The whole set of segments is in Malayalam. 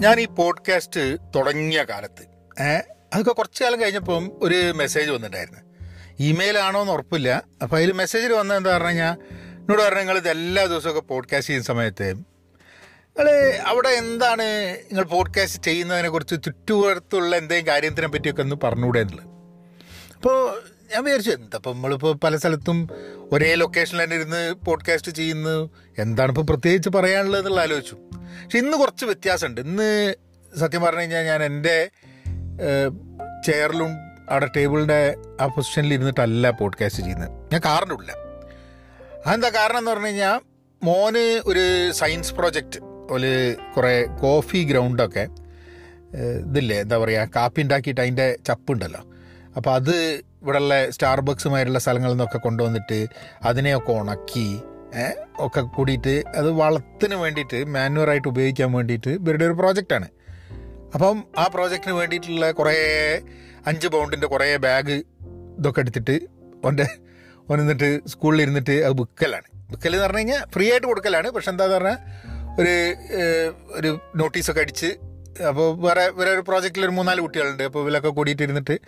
ഞാൻ ഈ പോഡ്കാസ്റ്റ് തുടങ്ങിയ കാലത്ത് അതൊക്കെ കുറച്ച് കാലം കഴിഞ്ഞപ്പം ഒരു മെസ്സേജ് വന്നിട്ടുണ്ടായിരുന്നു. ഇമെയിൽ ആണോ എന്ന് ഉറപ്പില്ല. അപ്പോൾ അതിൽ മെസ്സേജിൽ വന്നത് എന്താ പറഞ്ഞു കഴിഞ്ഞാൽ എന്നോട് പറഞ്ഞു നിങ്ങൾ ഇത് എല്ലാ ദിവസമൊക്കെ പോഡ്കാസ്റ്റ് ചെയ്യുന്ന സമയത്ത് നിങ്ങൾ അവിടെ എന്താണ് നിങ്ങൾ പോഡ്കാസ്റ്റ് ചെയ്യുന്നതിനെ കുറിച്ച് ചുറ്റുപുറത്തുള്ള എന്തെങ്കിലും കാര്യത്തിനെ പറ്റിയൊക്കെ ഒന്ന് പറഞ്ഞുകൂടെ എന്നുള്ളത്. അപ്പോൾ ഞാൻ വിചാരിച്ചു എന്തപ്പം നമ്മളിപ്പോൾ പല സ്ഥലത്തും ഒരേ ലൊക്കേഷനിൽ തന്നെ ഇരുന്ന് പോഡ്കാസ്റ്റ് ചെയ്യുന്നു. എന്താണ് ഇപ്പോൾ പ്രത്യേകിച്ച് പറയാനുള്ളത് എന്നുള്ള ആലോചിച്ചു. പക്ഷെ ഇന്ന് കുറച്ച് വ്യത്യാസമുണ്ട്. ഇന്ന് സത്യം പറഞ്ഞു കഴിഞ്ഞാൽ ഞാൻ എന്റെ ചെയറിലും അവിടെ ടേബിളിന്റെ ആ പൊസിഷനിൽ ഇരുന്നിട്ടല്ല പോഡ്കാസ്റ്റ് ചെയ്യുന്നത്. ഞാൻ കാറിന്റെ ഉള്ളില്ല അതെന്താ കാരണം എന്ന് പറഞ്ഞു കഴിഞ്ഞാൽ മോന് ഒരു സയൻസ് പ്രോജക്റ്റ് ഒരു കുറേ കോഫി ഗ്രൗണ്ടൊക്കെ ഇതില്ലേ എന്താ പറയുക കാപ്പി ഉണ്ടാക്കിയിട്ട് അതിന്റെ ചപ്പുണ്ടല്ലോ അപ്പോൾ അത് ഇവിടെയുള്ള സ്റ്റാർബക്സുമായിട്ടുള്ള സ്ഥലങ്ങളിൽ നിന്നൊക്കെ കൊണ്ടുവന്നിട്ട് അതിനെയൊക്കെ ഉണക്കി ഒക്കെ കൂടിയിട്ട് അത് വളത്തിന് വേണ്ടിയിട്ട് മാനുവറായിട്ട് ഉപയോഗിക്കാൻ വേണ്ടിയിട്ട് ഇവരുടെ ഒരു പ്രോജക്റ്റാണ്. അപ്പം ആ പ്രോജക്റ്റിന് വേണ്ടിയിട്ടുള്ള കുറേ അഞ്ച് പൗണ്ടിന്റെ കുറേ ബാഗ് ഇതൊക്കെ എടുത്തിട്ട് ഓന്റെ ഓൻ സ്കൂളിൽ ഇരുന്നിട്ട് അത് ബുക്കലാണ് ബുക്കൽ എന്ന് പറഞ്ഞു കഴിഞ്ഞാൽ ഫ്രീ ആയിട്ട് കൊടുക്കലാണ്. പക്ഷെ എന്താ പറഞ്ഞാൽ ഒരു ഒരു നോട്ടീസൊക്കെ അടിച്ച് അപ്പോൾ വേറെ വേറെ ഒരു പ്രോജക്റ്റിൽ ഒരു മൂന്നാൽ കുട്ടികളുണ്ട്. അപ്പോൾ ഇവരൊക്കെ കൂടിയിട്ട്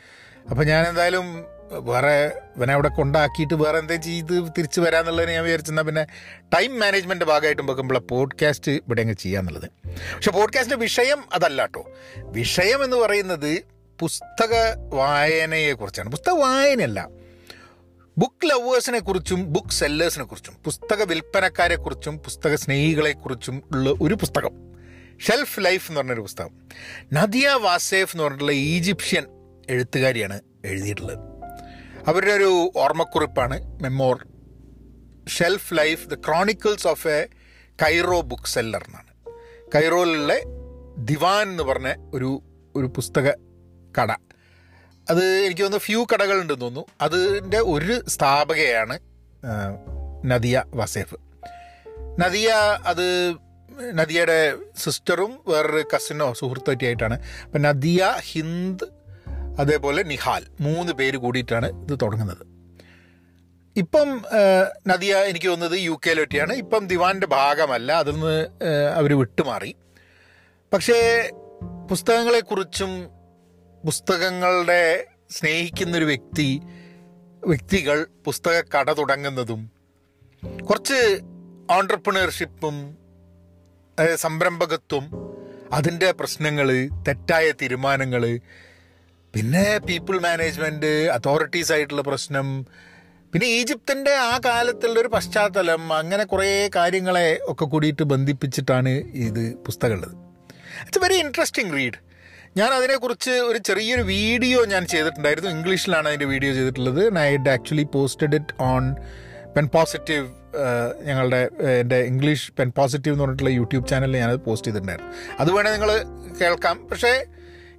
അപ്പോൾ ഞാൻ എന്തായാലും വേറെ ഇവനെ അവിടെ കൊണ്ടാക്കിയിട്ട് വേറെ എന്തെങ്കിലും ചെയ്ത് തിരിച്ചു വരാമെന്നുള്ളതിന് ഞാൻ വിചാരിച്ചെന്നാൽ പിന്നെ ടൈം മാനേജ്മെന്റ് ഭാഗമായിട്ട് നോക്കുമ്പോൾ പോഡ്കാസ്റ്റ് ഇവിടെ അങ്ങ് ചെയ്യാന്നുള്ളത്. പക്ഷെ പോഡ്കാസ്റ്റിന്റെ വിഷയം അതല്ല കേട്ടോ. വിഷയം എന്ന് പറയുന്നത് പുസ്തക വായനയെക്കുറിച്ചാണ് പുസ്തക വായനയല്ല. ബുക്ക് ലവേഴ്സിനെ കുറിച്ചും ബുക്ക് സെല്ലേഴ്സിനെ കുറിച്ചും പുസ്തക വിൽപ്പനക്കാരെ കുറിച്ചും പുസ്തക സ്നേഹികളെക്കുറിച്ചും ഉള്ള ഒരു പുസ്തകം. ഷെൽഫ് ലൈഫ് എന്ന് പറഞ്ഞൊരു പുസ്തകം. നദിയ വാസേഫ് എന്ന് പറഞ്ഞിട്ടുള്ള ഈജിപ്ഷ്യൻ എഴുത്തുകാരിയാണ് എഴുതിയിട്ടുള്ളത്. അവരുടെ ഒരു ഓർമ്മക്കുറിപ്പാണ് memoir. Shelf life the chronicles of a Cairo book seller എന്നാണ്. കൈറോയിലുള്ള ദിവാൻ എന്ന് പറഞ്ഞ ഒരു ഒരു പുസ്തക കട. അത് എനിക്ക് തോന്നുന്നു ഫ്യൂ കടകളുണ്ടെന്ന് തോന്നുന്നു. അതിന്റെ ഒരു സ്ഥാപകയാണ് നദിയ വസേഫ്. നദിയ അത് നദിയയുടെ സിസ്റ്ററും വേറൊരു കസിനോ സുഹൃത്തുമായിട്ട് ആയിട്ടാണ്. അപ്പം നദിയ ഹിന്ദ് അതേപോലെ നിഹാൽ. മൂന്ന് പേര് കൂടിയിട്ടാണ് ഇത് തുടങ്ങുന്നത്. ഇപ്പം നദിയ എനിക്ക് തോന്നുന്നത് യു കെയിലൊറ്റയാണ് ഇപ്പം ദിവാന്റെ ഭാഗമല്ല. അതിൽ നിന്ന് അവർ വിട്ടുമാറി. പക്ഷേ പുസ്തകങ്ങളെക്കുറിച്ചും പുസ്തകങ്ങളുടെ സ്നേഹിക്കുന്നൊരു വ്യക്തി വ്യക്തികൾ പുസ്തക കട തുടങ്ങുന്നതും കുറച്ച് ഓണ്ടർപ്രണർഷിപ്പും സംരംഭകത്വം അതിന്റെ പ്രശ്നങ്ങൾ തെറ്റായ തീരുമാനങ്ങൾ പിന്നെ പീപ്പിൾ മാനേജ്മെന്റ് അതോറിറ്റീസ് ആയിട്ടുള്ള പ്രശ്നം. പിന്നെ ഈജിപ്തിന്റെ ആ കാലത്തുള്ള ഒരു പശ്ചാത്തലം അങ്ങനെ കുറേ കാര്യങ്ങളെ ഒക്കെ കൂടിയിട്ട് ബന്ധിപ്പിച്ചിട്ടാണ് ഇത് പുസ്തകമുള്ളത്. ഇറ്റ്സ് വെരി ഇൻട്രസ്റ്റിംഗ് റീഡ് ഞാൻ അതിനെക്കുറിച്ച് ഒരു ചെറിയൊരു വീഡിയോ ഞാൻ ചെയ്തിട്ടുണ്ടായിരുന്നു. ഇംഗ്ലീഷിലാണ് അതിന്റെ വീഡിയോ ചെയ്തിട്ടുള്ളത്. I actually posted it on pen positive ഞങ്ങളുടെ എന്റെ ഇംഗ്ലീഷ് പെൻ പോസിറ്റീവ് എന്ന് പറഞ്ഞിട്ടുള്ള യൂട്യൂബ് ചാനലിൽ ഞാനത് പോസ്റ്റ് ചെയ്തിട്ടുണ്ടായിരുന്നു. അത് വേണേൽ നിങ്ങൾ കേൾക്കാം. പക്ഷേ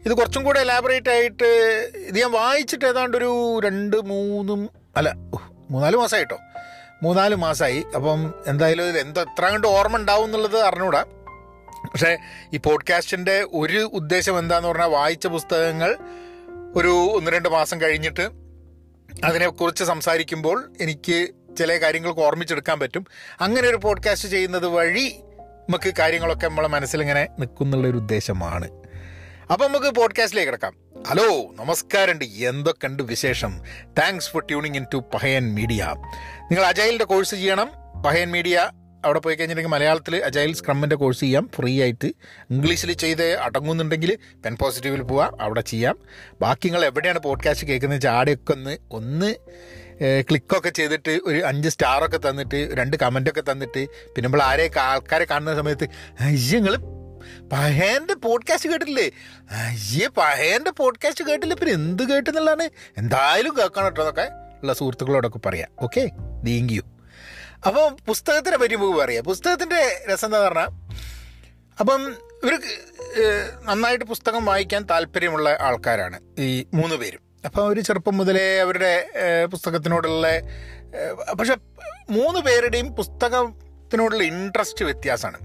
ഇത് കുറച്ചും കൂടെ എലാബറേറ്റ് ആയിട്ട് ഇത് ഞാൻ വായിച്ചിട്ട് ഏതാണ്ട് ഒരു രണ്ട് മൂന്നും അല്ല മൂന്നാൽ മാസമായിട്ടോ മൂന്നാൽ മാസമായി അപ്പം എന്തായാലും ഇത് എന്താ എത്ര കണ്ട് ഓർമ്മ ഉണ്ടാവും എന്നുള്ളത് അറിഞ്ഞൂടാ. പക്ഷേ ഈ പോഡ്കാസ്റ്റിന്റെ ഒരു ഉദ്ദേശം എന്താന്ന് പറഞ്ഞാൽ വായിച്ച പുസ്തകങ്ങൾ ഒരു ഒന്ന് രണ്ട് മാസം കഴിഞ്ഞിട്ട് അതിനെക്കുറിച്ച് സംസാരിക്കുമ്പോൾ എനിക്ക് ചില കാര്യങ്ങൾക്ക് ഓർമ്മിച്ചെടുക്കാൻ പറ്റും. അങ്ങനെ ഒരു പോഡ്കാസ്റ്റ് ചെയ്യുന്നത് വഴി നമുക്ക് കാര്യങ്ങളൊക്കെ നമ്മളെ മനസ്സിലിങ്ങനെ നിൽക്കുന്നുള്ളൊരു ഉദ്ദേശമാണ്. അപ്പം നമുക്ക് പോഡ്കാസ്റ്റിലേക്ക് കിടക്കാം. ഹലോ നമസ്കാരമുണ്ട്. എന്തൊക്കെയുണ്ട് വിശേഷം? Thanks for tuning in to Pahayan media നിങ്ങൾ അജൈലിന്റെ കോഴ്സ് ചെയ്യണം. പഹയൻ മീഡിയ അവിടെ പോയി കഴിഞ്ഞിട്ടുണ്ടെങ്കിൽ മലയാളത്തിൽ അജൈൽ സ്ക്രമ്മിന്റെ കോഴ്സ് ചെയ്യാം. ഫ്രീ ആയിട്ട് ഇംഗ്ലീഷിൽ ചെയ്ത് അടങ്ങുന്നുണ്ടെങ്കിൽ പെൻ പോസിറ്റീവിൽ പോവാം. അവിടെ ചെയ്യാം. ബാക്കി നിങ്ങൾ എവിടെയാണ് പോഡ്കാസ്റ്റ് കേൾക്കുന്നത് വെച്ചാൽ ആടെയൊക്കെ ഒന്ന് ഒന്ന് ക്ലിക്കൊക്കെ ചെയ്തിട്ട് ഒരു അഞ്ച് സ്റ്റാറൊക്കെ തന്നിട്ട് രണ്ട് കമന്റൊക്കെ തന്നിട്ട് പിന്നെ നമ്മൾ ആരെയൊക്കെ ആൾക്കാരെ കാണുന്ന സമയത്ത് നിങ്ങൾ പഹേന്റെ പോഡ്കാസ്റ്റ് കേട്ടില്ലേ അയ്യേ പഹേന്റെ പോഡ്കാസ്റ്റ് കേട്ടില്ല? പിന്നെ എന്ത് കേട്ടെന്നുള്ളതാണ്? എന്തായാലും കേൾക്കണം കേട്ടോ എന്നൊക്കെ ഉള്ള സുഹൃത്തുക്കളോടൊക്കെ പറയാം. ഓക്കെ താങ്ക് യു അപ്പോൾ പുസ്തകത്തിനെ പറ്റി നമുക്ക് പറയാം. പുസ്തകത്തിന്റെ രസം എന്താ പറഞ്ഞാൽ അപ്പം ഇവർക്ക് നന്നായിട്ട് പുസ്തകം വായിക്കാൻ താല്പര്യമുള്ള ആൾക്കാരാണ് ഈ മൂന്ന് പേരും. അപ്പം അവർ ചെറുപ്പം മുതലേ അവരുടെ പുസ്തകത്തിനോടുള്ള പക്ഷെ മൂന്ന് പേരുടെയും പുസ്തകത്തിനോടുള്ള ഇൻട്രസ്റ്റ് വ്യത്യാസമാണ്.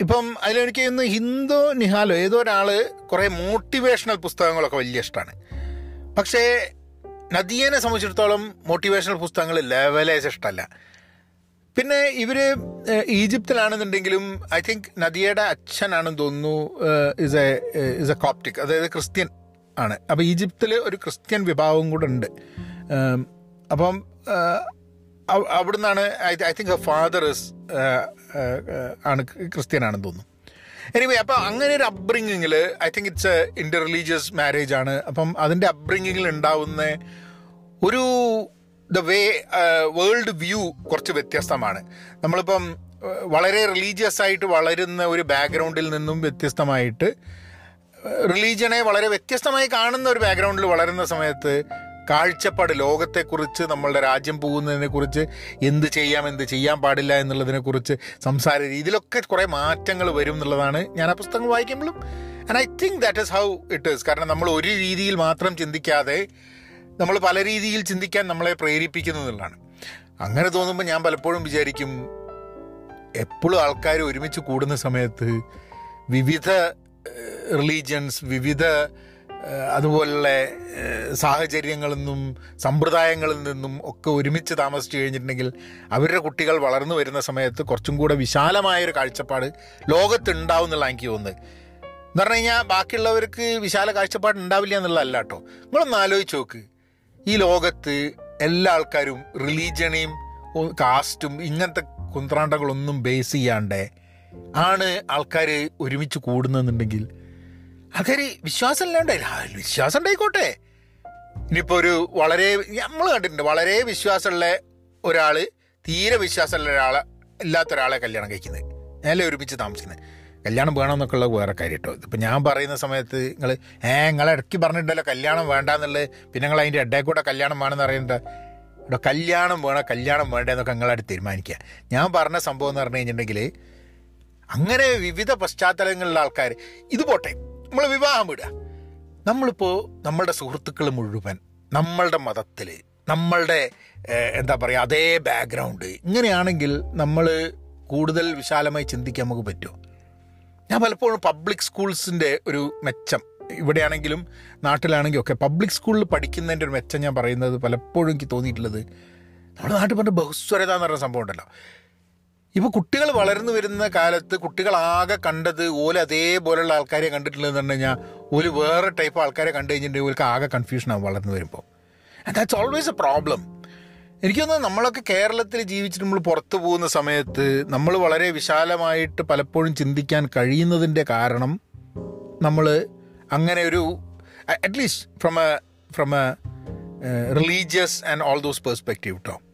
ഇപ്പം അതിലെനിക്ക് ഇന്ന് ഹിന്ദു നിഹാലോ ഏതോ ഒരാൾ കുറേ മോട്ടിവേഷണൽ പുസ്തകങ്ങളൊക്കെ വലിയ ഇഷ്ടമാണ് പക്ഷേ നദിയനെ സംബന്ധിച്ചിടത്തോളം മോട്ടിവേഷണൽ പുസ്തകങ്ങൾ ലെവലേജ് ഇഷ്ടമല്ല പിന്നെ ഇവർ ഈജിപ്തിലാണെന്നുണ്ടെങ്കിലും ഐ തിങ്ക് നദിയയുടെ അച്ഛനാണെന്ന് തോന്നുന്നു is a is a Coptic അതായത് ക്രിസ്ത്യൻ ആണ്. അപ്പോൾ ഈജിപ്തിൽ ഒരു ക്രിസ്ത്യൻ വിഭാഗം കൂടെ ഉണ്ട്. അപ്പം അവിടുന്നാണ് I I think father is ആണ് ക്രിസ്ത്യൻ ആണെന്ന് തോന്നുന്നു. എനിവേ അപ്പോൾ അങ്ങനെ ഒരു അപ്ബ്രിങ്ങിങ്ങിൽ I think it's a inter religious marriage ആണ്. അപ്പം അതിന്റെ അപ്ബ്രിങ്ങിങ്ങിൽ ഉണ്ടാവുന്ന ഒരു ദ വേ വേൾഡ് വ്യൂ കുറച്ച് വ്യത്യസ്തമാണ്. നമ്മളിപ്പം uh, വളരെ റിലീജിയസ് ആയിട്ട് വളരുന്ന ഒരു ബാക്ക്ഗ്രൗണ്ടിൽ നിന്നും വ്യത്യസ്തമായിട്ട് റിലീജിയനെ വളരെ വ്യത്യസ്തമായി കാണുന്ന ഒരു ബാക്ക്ഗ്രൗണ്ടിൽ വളരുന്ന സമയത്ത് കാഴ്ചപ്പാട് ലോകത്തെക്കുറിച്ച് നമ്മളുടെ രാജ്യം പോകുന്നതിനെക്കുറിച്ച് എന്ത് ചെയ്യാം എന്ത് ചെയ്യാൻ പാടില്ല എന്നുള്ളതിനെക്കുറിച്ച് സംസാര രീതിയിലൊക്കെ കുറേ മാറ്റങ്ങൾ വരും എന്നുള്ളതാണ് ഞാൻ ആ പുസ്തകം വായിക്കുമ്പോഴും. And I think that is how it is കാരണം നമ്മൾ ഒരു രീതിയിൽ മാത്രം ചിന്തിക്കാതെ നമ്മൾ പല രീതിയിൽ ചിന്തിക്കാൻ നമ്മളെ പ്രേരിപ്പിക്കുന്നു അങ്ങനെ തോന്നുമ്പോൾ ഞാൻ പലപ്പോഴും വിചാരിക്കും എപ്പോഴും ആൾക്കാർ ഒരുമിച്ച് കൂടുന്ന സമയത്ത് വിവിധ റിലീജിയൻസ് വിവിധ അതുപോലുള്ള സാഹചര്യങ്ങളിൽ നിന്നും സമ്പ്രദായങ്ങളിൽ നിന്നും ഒക്കെ ഒരുമിച്ച് താമസിച്ചു കഴിഞ്ഞിട്ടുണ്ടെങ്കിൽ അവരുടെ കുട്ടികൾ വളർന്നു വരുന്ന സമയത്ത് കുറച്ചും കൂടെ വിശാലമായൊരു കാഴ്ചപ്പാട് ലോകത്തുണ്ടാവും എന്നുള്ള എനിക്ക് തോന്നുന്നത് എന്ന് പറഞ്ഞു കഴിഞ്ഞാൽ ബാക്കിയുള്ളവർക്ക് വിശാല കാഴ്ചപ്പാട് ഉണ്ടാവില്ല എന്നുള്ളതല്ല കേട്ടോ. നിങ്ങളൊന്ന് ആലോചിച്ച് നോക്ക്. ഈ ലോകത്ത് എല്ലാ ആൾക്കാരും റിലീജിയനെയും കാസ്റ്റും ഇങ്ങനത്തെ കുന്ത്രാണ്ടകളൊന്നും ബേസ് ചെയ്യാണ്ട് ആണ് ആൾക്കാർ ഒരുമിച്ച് കൂടുന്നെന്നുണ്ടെങ്കിൽ ആൾക്കാർ വിശ്വാസം ഇല്ലാണ്ടേ വിശ്വാസം ഉണ്ടായിക്കോട്ടെ. ഇനിയിപ്പോൾ ഒരു വളരെ നമ്മൾ കണ്ടിട്ടുണ്ട് വളരെ വിശ്വാസമുള്ള ഒരാൾ തീരെ വിശ്വാസമുള്ള ഒരാളെ ഇല്ലാത്ത ഒരാളെ കല്യാണം കഴിക്കുന്നത്. അല്ലേ ഒരുമിച്ച് താമസിക്കുന്നത്. കല്യാണം വേണമെന്നൊക്കെ ഉള്ള വേറെ കാര്യം കേട്ടോ. ഇതിപ്പോൾ ഞാൻ പറയുന്ന സമയത്ത് നിങ്ങൾ ഏ നിങ്ങളെ ഇടയ്ക്ക് പറഞ്ഞിട്ടുണ്ടല്ലോ കല്യാണം വേണ്ടാന്നുള്ളത്. പിന്നെ നിങ്ങൾ അതിന്റെ ഇടയിൽ കൂടെ കല്യാണം വേണമെന്ന് പറയുന്നത് ഇവിടെ കല്യാണം വേണം കല്യാണം വേണ്ട വേണ്ടെന്നൊക്കെ നിങ്ങളായിട്ട് തീരുമാനിക്കുക. ഞാൻ പറഞ്ഞ സംഭവം എന്ന് പറഞ്ഞു കഴിഞ്ഞിട്ടുണ്ടെങ്കിൽ അങ്ങനെ വിവിധ പശ്ചാത്തലങ്ങളിലുള്ള ആൾക്കാർ ഇത് പോട്ടെ. നമ്മൾ വിവാഹം വിടുക. നമ്മളിപ്പോൾ നമ്മളുടെ സുഹൃത്തുക്കൾ മുഴുവൻ നമ്മളുടെ മതത്തിൽ നമ്മളുടെ എന്താ പറയുക അതേ ബാക്ക്ഗ്രൗണ്ട് ഇങ്ങനെയാണെങ്കിൽ നമ്മൾ കൂടുതൽ വിശാലമായി ചിന്തിക്കാൻ നമുക്ക് പറ്റുമോ? ഞാൻ പലപ്പോഴും പബ്ലിക് സ്കൂൾസിന്റെ ഒരു മെച്ചം ഇവിടെയാണെങ്കിലും നാട്ടിലാണെങ്കിലും ഒക്കെ പബ്ലിക് സ്കൂളിൽ പഠിക്കുന്നതിന്റെ ഒരു മെച്ചം ഞാൻ പറയുന്നത് പലപ്പോഴും എനിക്ക് തോന്നിയിട്ടുള്ളത് നമ്മുടെ നാട്ടിൽ പറഞ്ഞ ബഹുസ്വരത എന്ന് പറഞ്ഞ സംഭവം ഉണ്ടല്ലോ. ഇപ്പോൾ കുട്ടികൾ വളർന്നു വരുന്ന കാലത്ത് കുട്ടികളാകെ കണ്ടത് ഓല അതേപോലെയുള്ള ആൾക്കാരെ കണ്ടിട്ടുള്ളതെന്ന് പറഞ്ഞു കഴിഞ്ഞാൽ ഒരു വേറെ ടൈപ്പ് ആൾക്കാരെ കണ്ടു കഴിഞ്ഞിട്ടുണ്ടെങ്കിൽ ഓർക്ക് ആകെ കൺഫ്യൂഷനാവും വളർന്നു വരുമ്പോൾ ദാറ്റ്സ് ഓൾവേസ് എ പ്രോബ്ലം എനിക്ക് നമ്മളൊക്കെ കേരളത്തിൽ ജീവിച്ചിട്ട് നമ്മൾ പുറത്തു പോകുന്ന സമയത്ത് നമ്മൾ വളരെ വിശാലമായിട്ട് പലപ്പോഴും ചിന്തിക്കാൻ കഴിയുന്നതിന്റെ കാരണം നമ്മൾ അങ്ങനെ ഒരു at least from a from a religious and all those perspective കേട്ടോ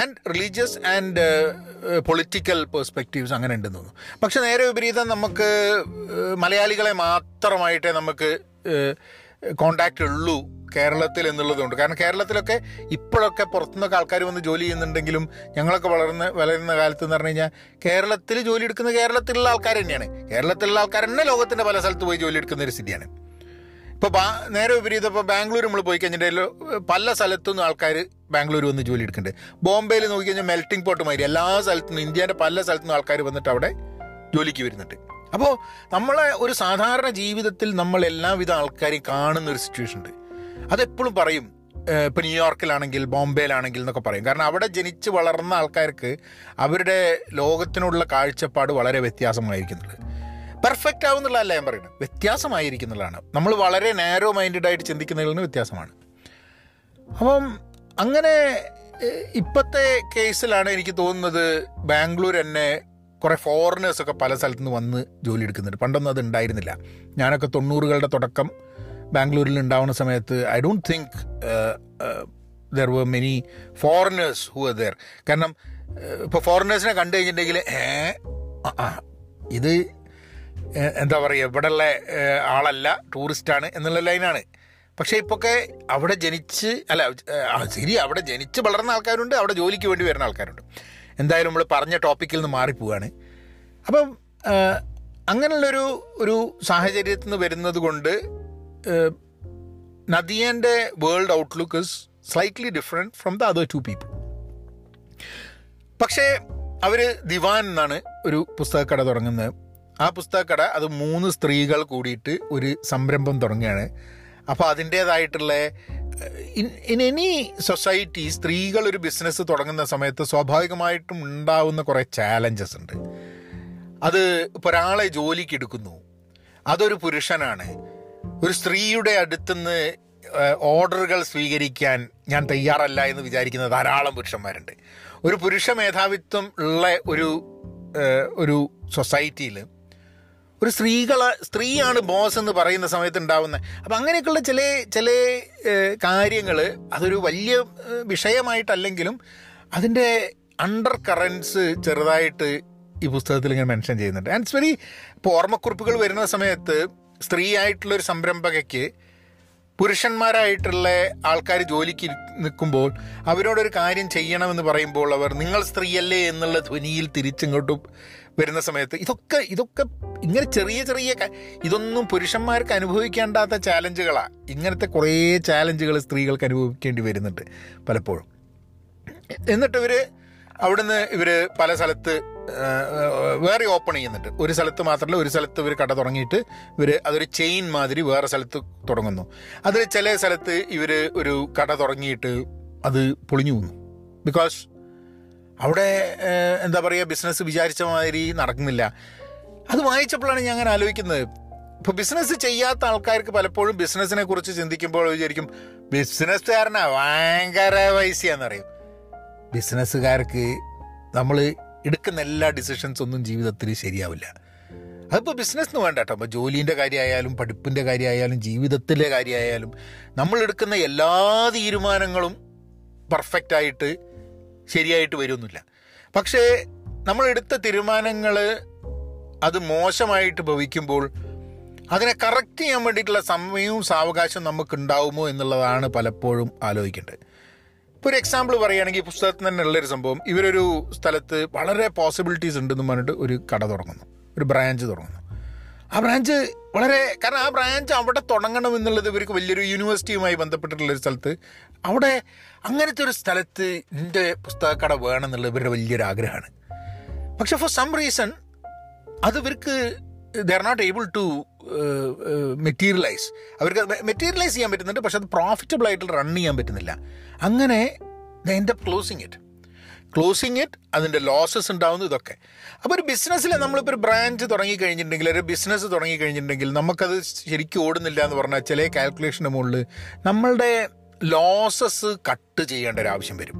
and religious and political perspectives അങ്ങനെ ഉണ്ടെന്ന് തോന്നുന്നു. പക്ഷെ നേരെ വിപരീതം നമുക്ക് മലയാളികളെ മാത്രമായിട്ടേ നമുക്ക് കോണ്ടാക്റ്റ് ഉള്ളൂ കേരളത്തിൽ എന്നുള്ളതുകൊണ്ട് കാരണം കേരളത്തിലൊക്കെ ഇപ്പോഴൊക്കെ പുറത്തുനിന്നൊക്കെ ആൾക്കാർ വന്ന് ജോലി ചെയ്യുന്നുണ്ടെങ്കിലും ഞങ്ങളൊക്കെ വളർന്ന വളരുന്ന കാലത്ത് എന്ന് പറഞ്ഞു കഴിഞ്ഞാൽ കേരളത്തിൽ ജോലി എടുക്കുന്ന കേരളത്തിലുള്ള ആൾക്കാർ തന്നെയാണ്. കേരളത്തിലുള്ള ആൾക്കാർ തന്നെ ലോകത്തിന്റെ പല സ്ഥലത്ത് പോയി ജോലി എടുക്കുന്ന ഒരു സ്ഥിതിയാണ്. ഇപ്പോൾ നേരെ വിപരീതം ഇപ്പോൾ ബാംഗ്ലൂർ നമ്മൾ പോയി കഴിഞ്ഞിട്ടുണ്ടെങ്കിൽ പല സ്ഥലത്തുനിന്നും ആൾക്കാർ ബാംഗ്ലൂർ വന്ന് ജോലി എടുക്കുന്നുണ്ട് ബോംബെയിൽ നോക്കിക്കഴിഞ്ഞാൽ മെൽറ്റിംഗ് പോട്ട് മാതിരി എല്ലാ സ്ഥലത്തുനിന്നും ഇന്ത്യയുടെ പല സ്ഥലത്തുനിന്നും ആൾക്കാർ വന്നിട്ട് അവിടെ ജോലിക്ക് വരുന്നുണ്ട്. അപ്പോൾ നമ്മളെ ഒരു സാധാരണ ജീവിതത്തിൽ നമ്മൾ എല്ലാവിധ ആൾക്കാരെയും കാണുന്ന ഒരു സിറ്റുവേഷൻ ഉണ്ട്. അതെപ്പോഴും പറയും ഇപ്പോൾ ഇപ്പം ന്യൂയോർക്കിലാണെങ്കിൽ ബോംബെയിലാണെങ്കിൽ എന്നൊക്കെ പറയും. കാരണം അവിടെ ജനിച്ച് വളർന്ന ആൾക്കാർക്ക് അവരുടെ ലോകത്തിനുള്ള കാഴ്ചപ്പാട് വളരെ വ്യത്യാസമായിരിക്കുന്നുണ്ട്. പെർഫെക്റ്റ് ആവുന്നുള്ളതല്ല ഞാൻ പറയുന്നത്. വ്യത്യാസമായിരിക്കുന്നുള്ളതാണ്. നമ്മൾ വളരെ നാരോ മൈൻഡഡ് ആയിട്ട് ചിന്തിക്കുന്നതിൽ നിന്ന് വ്യത്യാസമാണ്. അപ്പം അങ്ങനെ ഇപ്പത്തെ കേസിലാണ് എനിക്ക് തോന്നുന്നത് ബാംഗ്ലൂർ എന്നെ കുറേ ഫോറിനേഴ്സൊക്കെ പല സ്ഥലത്തു നിന്ന് വന്ന് ജോലി എടുക്കുന്നുണ്ട്. പണ്ടൊന്നും അത് ഉണ്ടായിരുന്നില്ല. ഞാനൊക്കെ തൊണ്ണൂറുകളുടെ തുടക്കം ബാംഗ്ലൂരിൽ ഉണ്ടാവുന്ന സമയത്ത് I don't think there were many foreigners who are there കാരണം ഇപ്പോൾ ഫോറിനേഴ്സിനെ കണ്ടു കഴിഞ്ഞിട്ടുണ്ടെങ്കിൽ ഇത് എന്താ പറയുക ഇവിടെയുള്ള ആളല്ല ടൂറിസ്റ്റാണ് എന്നുള്ള ലൈനാണ് പക്ഷേ ഇപ്പൊക്കെ അവിടെ ജനിച്ച് അല്ല ശരി അവിടെ ജനിച്ച് വളർന്ന ആൾക്കാരുണ്ട് അവിടെ ജോലിക്ക് വേണ്ടി വരുന്ന ആൾക്കാരുണ്ട്. എന്തായാലും നമ്മൾ പറഞ്ഞ ടോപ്പിക്കിൽ നിന്ന് മാറിപ്പോവാണ് അപ്പം അങ്ങനെയുള്ളൊരു ഒരു സാഹചര്യത്തിൽ നിന്ന് വരുന്നത് കൊണ്ട് നദിയന്റെ world outlook is slightly different from the other two people പക്ഷേ അവർ ദിവാൻ എന്നാണ് ഒരു പുസ്തകക്കട തുടങ്ങുന്നത്. ആ പുസ്തകക്കട അത് മൂന്ന് സ്ത്രീകൾ കൂടിയിട്ട് ഒരു സംരംഭം തുടങ്ങുകയാണ്. അപ്പോൾ അതിന്റേതായിട്ടുള്ള ഇൻ ഇൻ എനി സൊസൈറ്റി സ്ത്രീകൾ ഒരു ബിസിനസ് തുടങ്ങുന്ന സമയത്ത് സ്വാഭാവികമായിട്ടും ഉണ്ടാവുന്ന കുറേ ചാലഞ്ചസ് ഉണ്ട്. അത് ഇപ്പോൾ ഒരാളെ ജോലിക്ക് എടുക്കുന്നു. അതൊരു പുരുഷനാണ്. ഒരു സ്ത്രീയുടെ അടുത്തുനിന്ന് ഓർഡറുകൾ സ്വീകരിക്കാൻ ഞാൻ തയ്യാറല്ല എന്ന് വിചാരിക്കുന്ന ധാരാളം പുരുഷന്മാരുണ്ട്. ഒരു പുരുഷ മേധാവിത്വം ഉള്ള ഒരു ഒരു സൊസൈറ്റിയിൽ ഒരു സ്ത്രീകളെ സ്ത്രീയാണ് ബോസ് എന്ന് പറയുന്ന സമയത്ത് ഉണ്ടാവുന്നത് അപ്പം അങ്ങനെയൊക്കെയുള്ള ചില ചില കാര്യങ്ങൾ അതൊരു വലിയ വിഷയമായിട്ടല്ലെങ്കിലും അതിന്റെ അണ്ടർ കറൻസ് ചെറുതായിട്ട് ഈ പുസ്തകത്തിൽ ഇങ്ങനെ മെൻഷൻ ചെയ്യുന്നുണ്ട്. ആൻഡ് വെരി ഇപ്പോൾ ഓർമ്മക്കുറിപ്പുകൾ വരുന്ന സമയത്ത് സ്ത്രീ ആയിട്ടുള്ള ഒരു സംരംഭകയ്ക്ക് പുരുഷന്മാരായിട്ടുള്ള ആൾക്കാർ ജോലിക്ക് നിൽക്കുമ്പോൾ അവരോടൊരു കാര്യം ചെയ്യണമെന്ന് പറയുമ്പോൾ അവർ നിങ്ങൾ സ്ത്രീയല്ലേ എന്നുള്ള ധ്വനിയിൽ തിരിച്ചിങ്ങോട്ട് വരുന്ന സമയത്ത് ഇതൊക്കെ ഇതൊക്കെ ഇങ്ങനെ ചെറിയ ചെറിയ ഇതൊന്നും പുരുഷന്മാർക്ക് അനുഭവിക്കേണ്ടാത്ത ചാലഞ്ചുകളാണ് ഇങ്ങനത്തെ കുറേ ചാലഞ്ചുകൾ സ്ത്രീകൾക്ക് അനുഭവിക്കേണ്ടി വരുന്നുണ്ട് പലപ്പോഴും. എന്നിട്ട് ഇവർ അവിടുന്ന് ഇവർ പല സ്ഥലത്ത് വേറെ ഓപ്പൺ ചെയ്യുന്നുണ്ട്. ഒരു സ്ഥലത്ത് മാത്രമല്ല ഒരു സ്ഥലത്ത് ഇവർ കട തുടങ്ങിയിട്ട് ഇവർ അതൊരു ചെയിൻ മാതിരി വേറെ സ്ഥലത്ത് തുടങ്ങുന്നു. അതിൽ ചില സ്ഥലത്ത് ഇവർ ഒരു കട തുടങ്ങിയിട്ട് അത് പൊളിഞ്ഞു പോകുന്നു. ബിക്കോസ് അവിടെ എന്താ പറയുക ബിസിനസ് വിചാരിച്ച മാതിരി നടക്കുന്നില്ല. അത് വായിച്ചപ്പോഴാണ് ഞാൻ അങ്ങനെ ആലോചിക്കുന്നത്. ഇപ്പോൾ ബിസിനസ് ചെയ്യാത്ത ആൾക്കാർക്ക് പലപ്പോഴും ബിസിനസ്സിനെ കുറിച്ച് ചിന്തിക്കുമ്പോൾ വിചാരിക്കും ബിസിനസ്സുകാരനാ ഭയങ്കര പൈസയാണെന്നറിയും ബിസിനസ്സുകാർക്ക് നമ്മൾ എടുക്കുന്ന എല്ലാ ഡിസിഷൻസ് ഒന്നും ജീവിതത്തിൽ ശരിയാവില്ല. അതിപ്പോൾ ബിസിനസ് എന്ന് വേണ്ട കേട്ടോ അപ്പോൾ ജോലീന്റെ കാര്യമായാലും പഠിപ്പിന്റെ കാര്യമായാലും ജീവിതത്തിലെ കാര്യമായാലും നമ്മൾ എടുക്കുന്ന എല്ലാ തീരുമാനങ്ങളും പെർഫെക്റ്റായിട്ട് ശരിയായിട്ട് വരുമൊന്നുമില്ല പക്ഷേ നമ്മൾ എടുത്ത തീരുമാനങ്ങൾ അത് മോശമായിട്ട് ഭവിക്കുമ്പോൾ അതിനെ കറക്റ്റ് ചെയ്യാൻ വേണ്ടിയിട്ടുള്ള സമയവും സാവകാശം നമുക്ക് ഉണ്ടാവുമോ എന്നുള്ളതാണ് പലപ്പോഴും ആലോചിക്കേണ്ടത്. ഇപ്പോൾ ഒരു എക്സാമ്പിൾ പറയുകയാണെങ്കിൽ പുസ്തകത്തിൽ തന്നെ ഉള്ളൊരു സംഭവം. ഇവരൊരു സ്ഥലത്ത് വളരെ പോസിബിലിറ്റീസ് ഉണ്ടെന്ന് പറഞ്ഞിട്ട് ഒരു കട തുടങ്ങുന്നു. ഒരു ബ്രാഞ്ച് തുടങ്ങുന്നു. ആ ബ്രാഞ്ച് വളരെ കാരണം ആ ബ്രാഞ്ച് അവിടെ തുടങ്ങണം എന്നുള്ളത് ഇവർക്ക് വലിയൊരു യൂണിവേഴ്സിറ്റിയുമായി ബന്ധപ്പെട്ടിട്ടുള്ള ഒരു സ്ഥലത്ത്. അവിടെ അങ്ങനത്തെ ഒരു സ്ഥലത്ത് എന്റെ പുസ്തകക്കട വേണം എന്നുള്ളത് ഇവരുടെ വലിയൊരു ആഗ്രഹമാണ് പക്ഷെ ഫോർ സം റീസൺ അത് ഇവർക്ക് the are not able to materialise അവർക്ക് മെറ്റീരിയലൈസ് ചെയ്യാൻ പറ്റുന്നുണ്ട് പക്ഷെ അത് പ്രോഫിറ്റബിൾ ആയിട്ട് റൺ ചെയ്യാൻ പറ്റുന്നില്ല. അങ്ങനെ the end closing it closing it അതിന്റെ ലോസസ് ഉണ്ടാവുന്നു ഇതൊക്കെ. അപ്പോൾ ഒരു ബിസിനസ്സിൽ നമ്മളിപ്പോൾ ഒരു ബ്രാഞ്ച് തുടങ്ങിക്കഴിഞ്ഞിട്ടുണ്ടെങ്കിൽ ഒരു ബിസിനസ് തുടങ്ങി കഴിഞ്ഞിട്ടുണ്ടെങ്കിൽ നമുക്കത് ശരിക്കും ഓടുന്നില്ല എന്ന് പറഞ്ഞാൽ ചില കാൽക്കുലേഷന്റെ മുകളിൽ നമ്മളുടെ ലോസസ് കട്ട് ചെയ്യേണ്ട ഒരു ആവശ്യം വരും.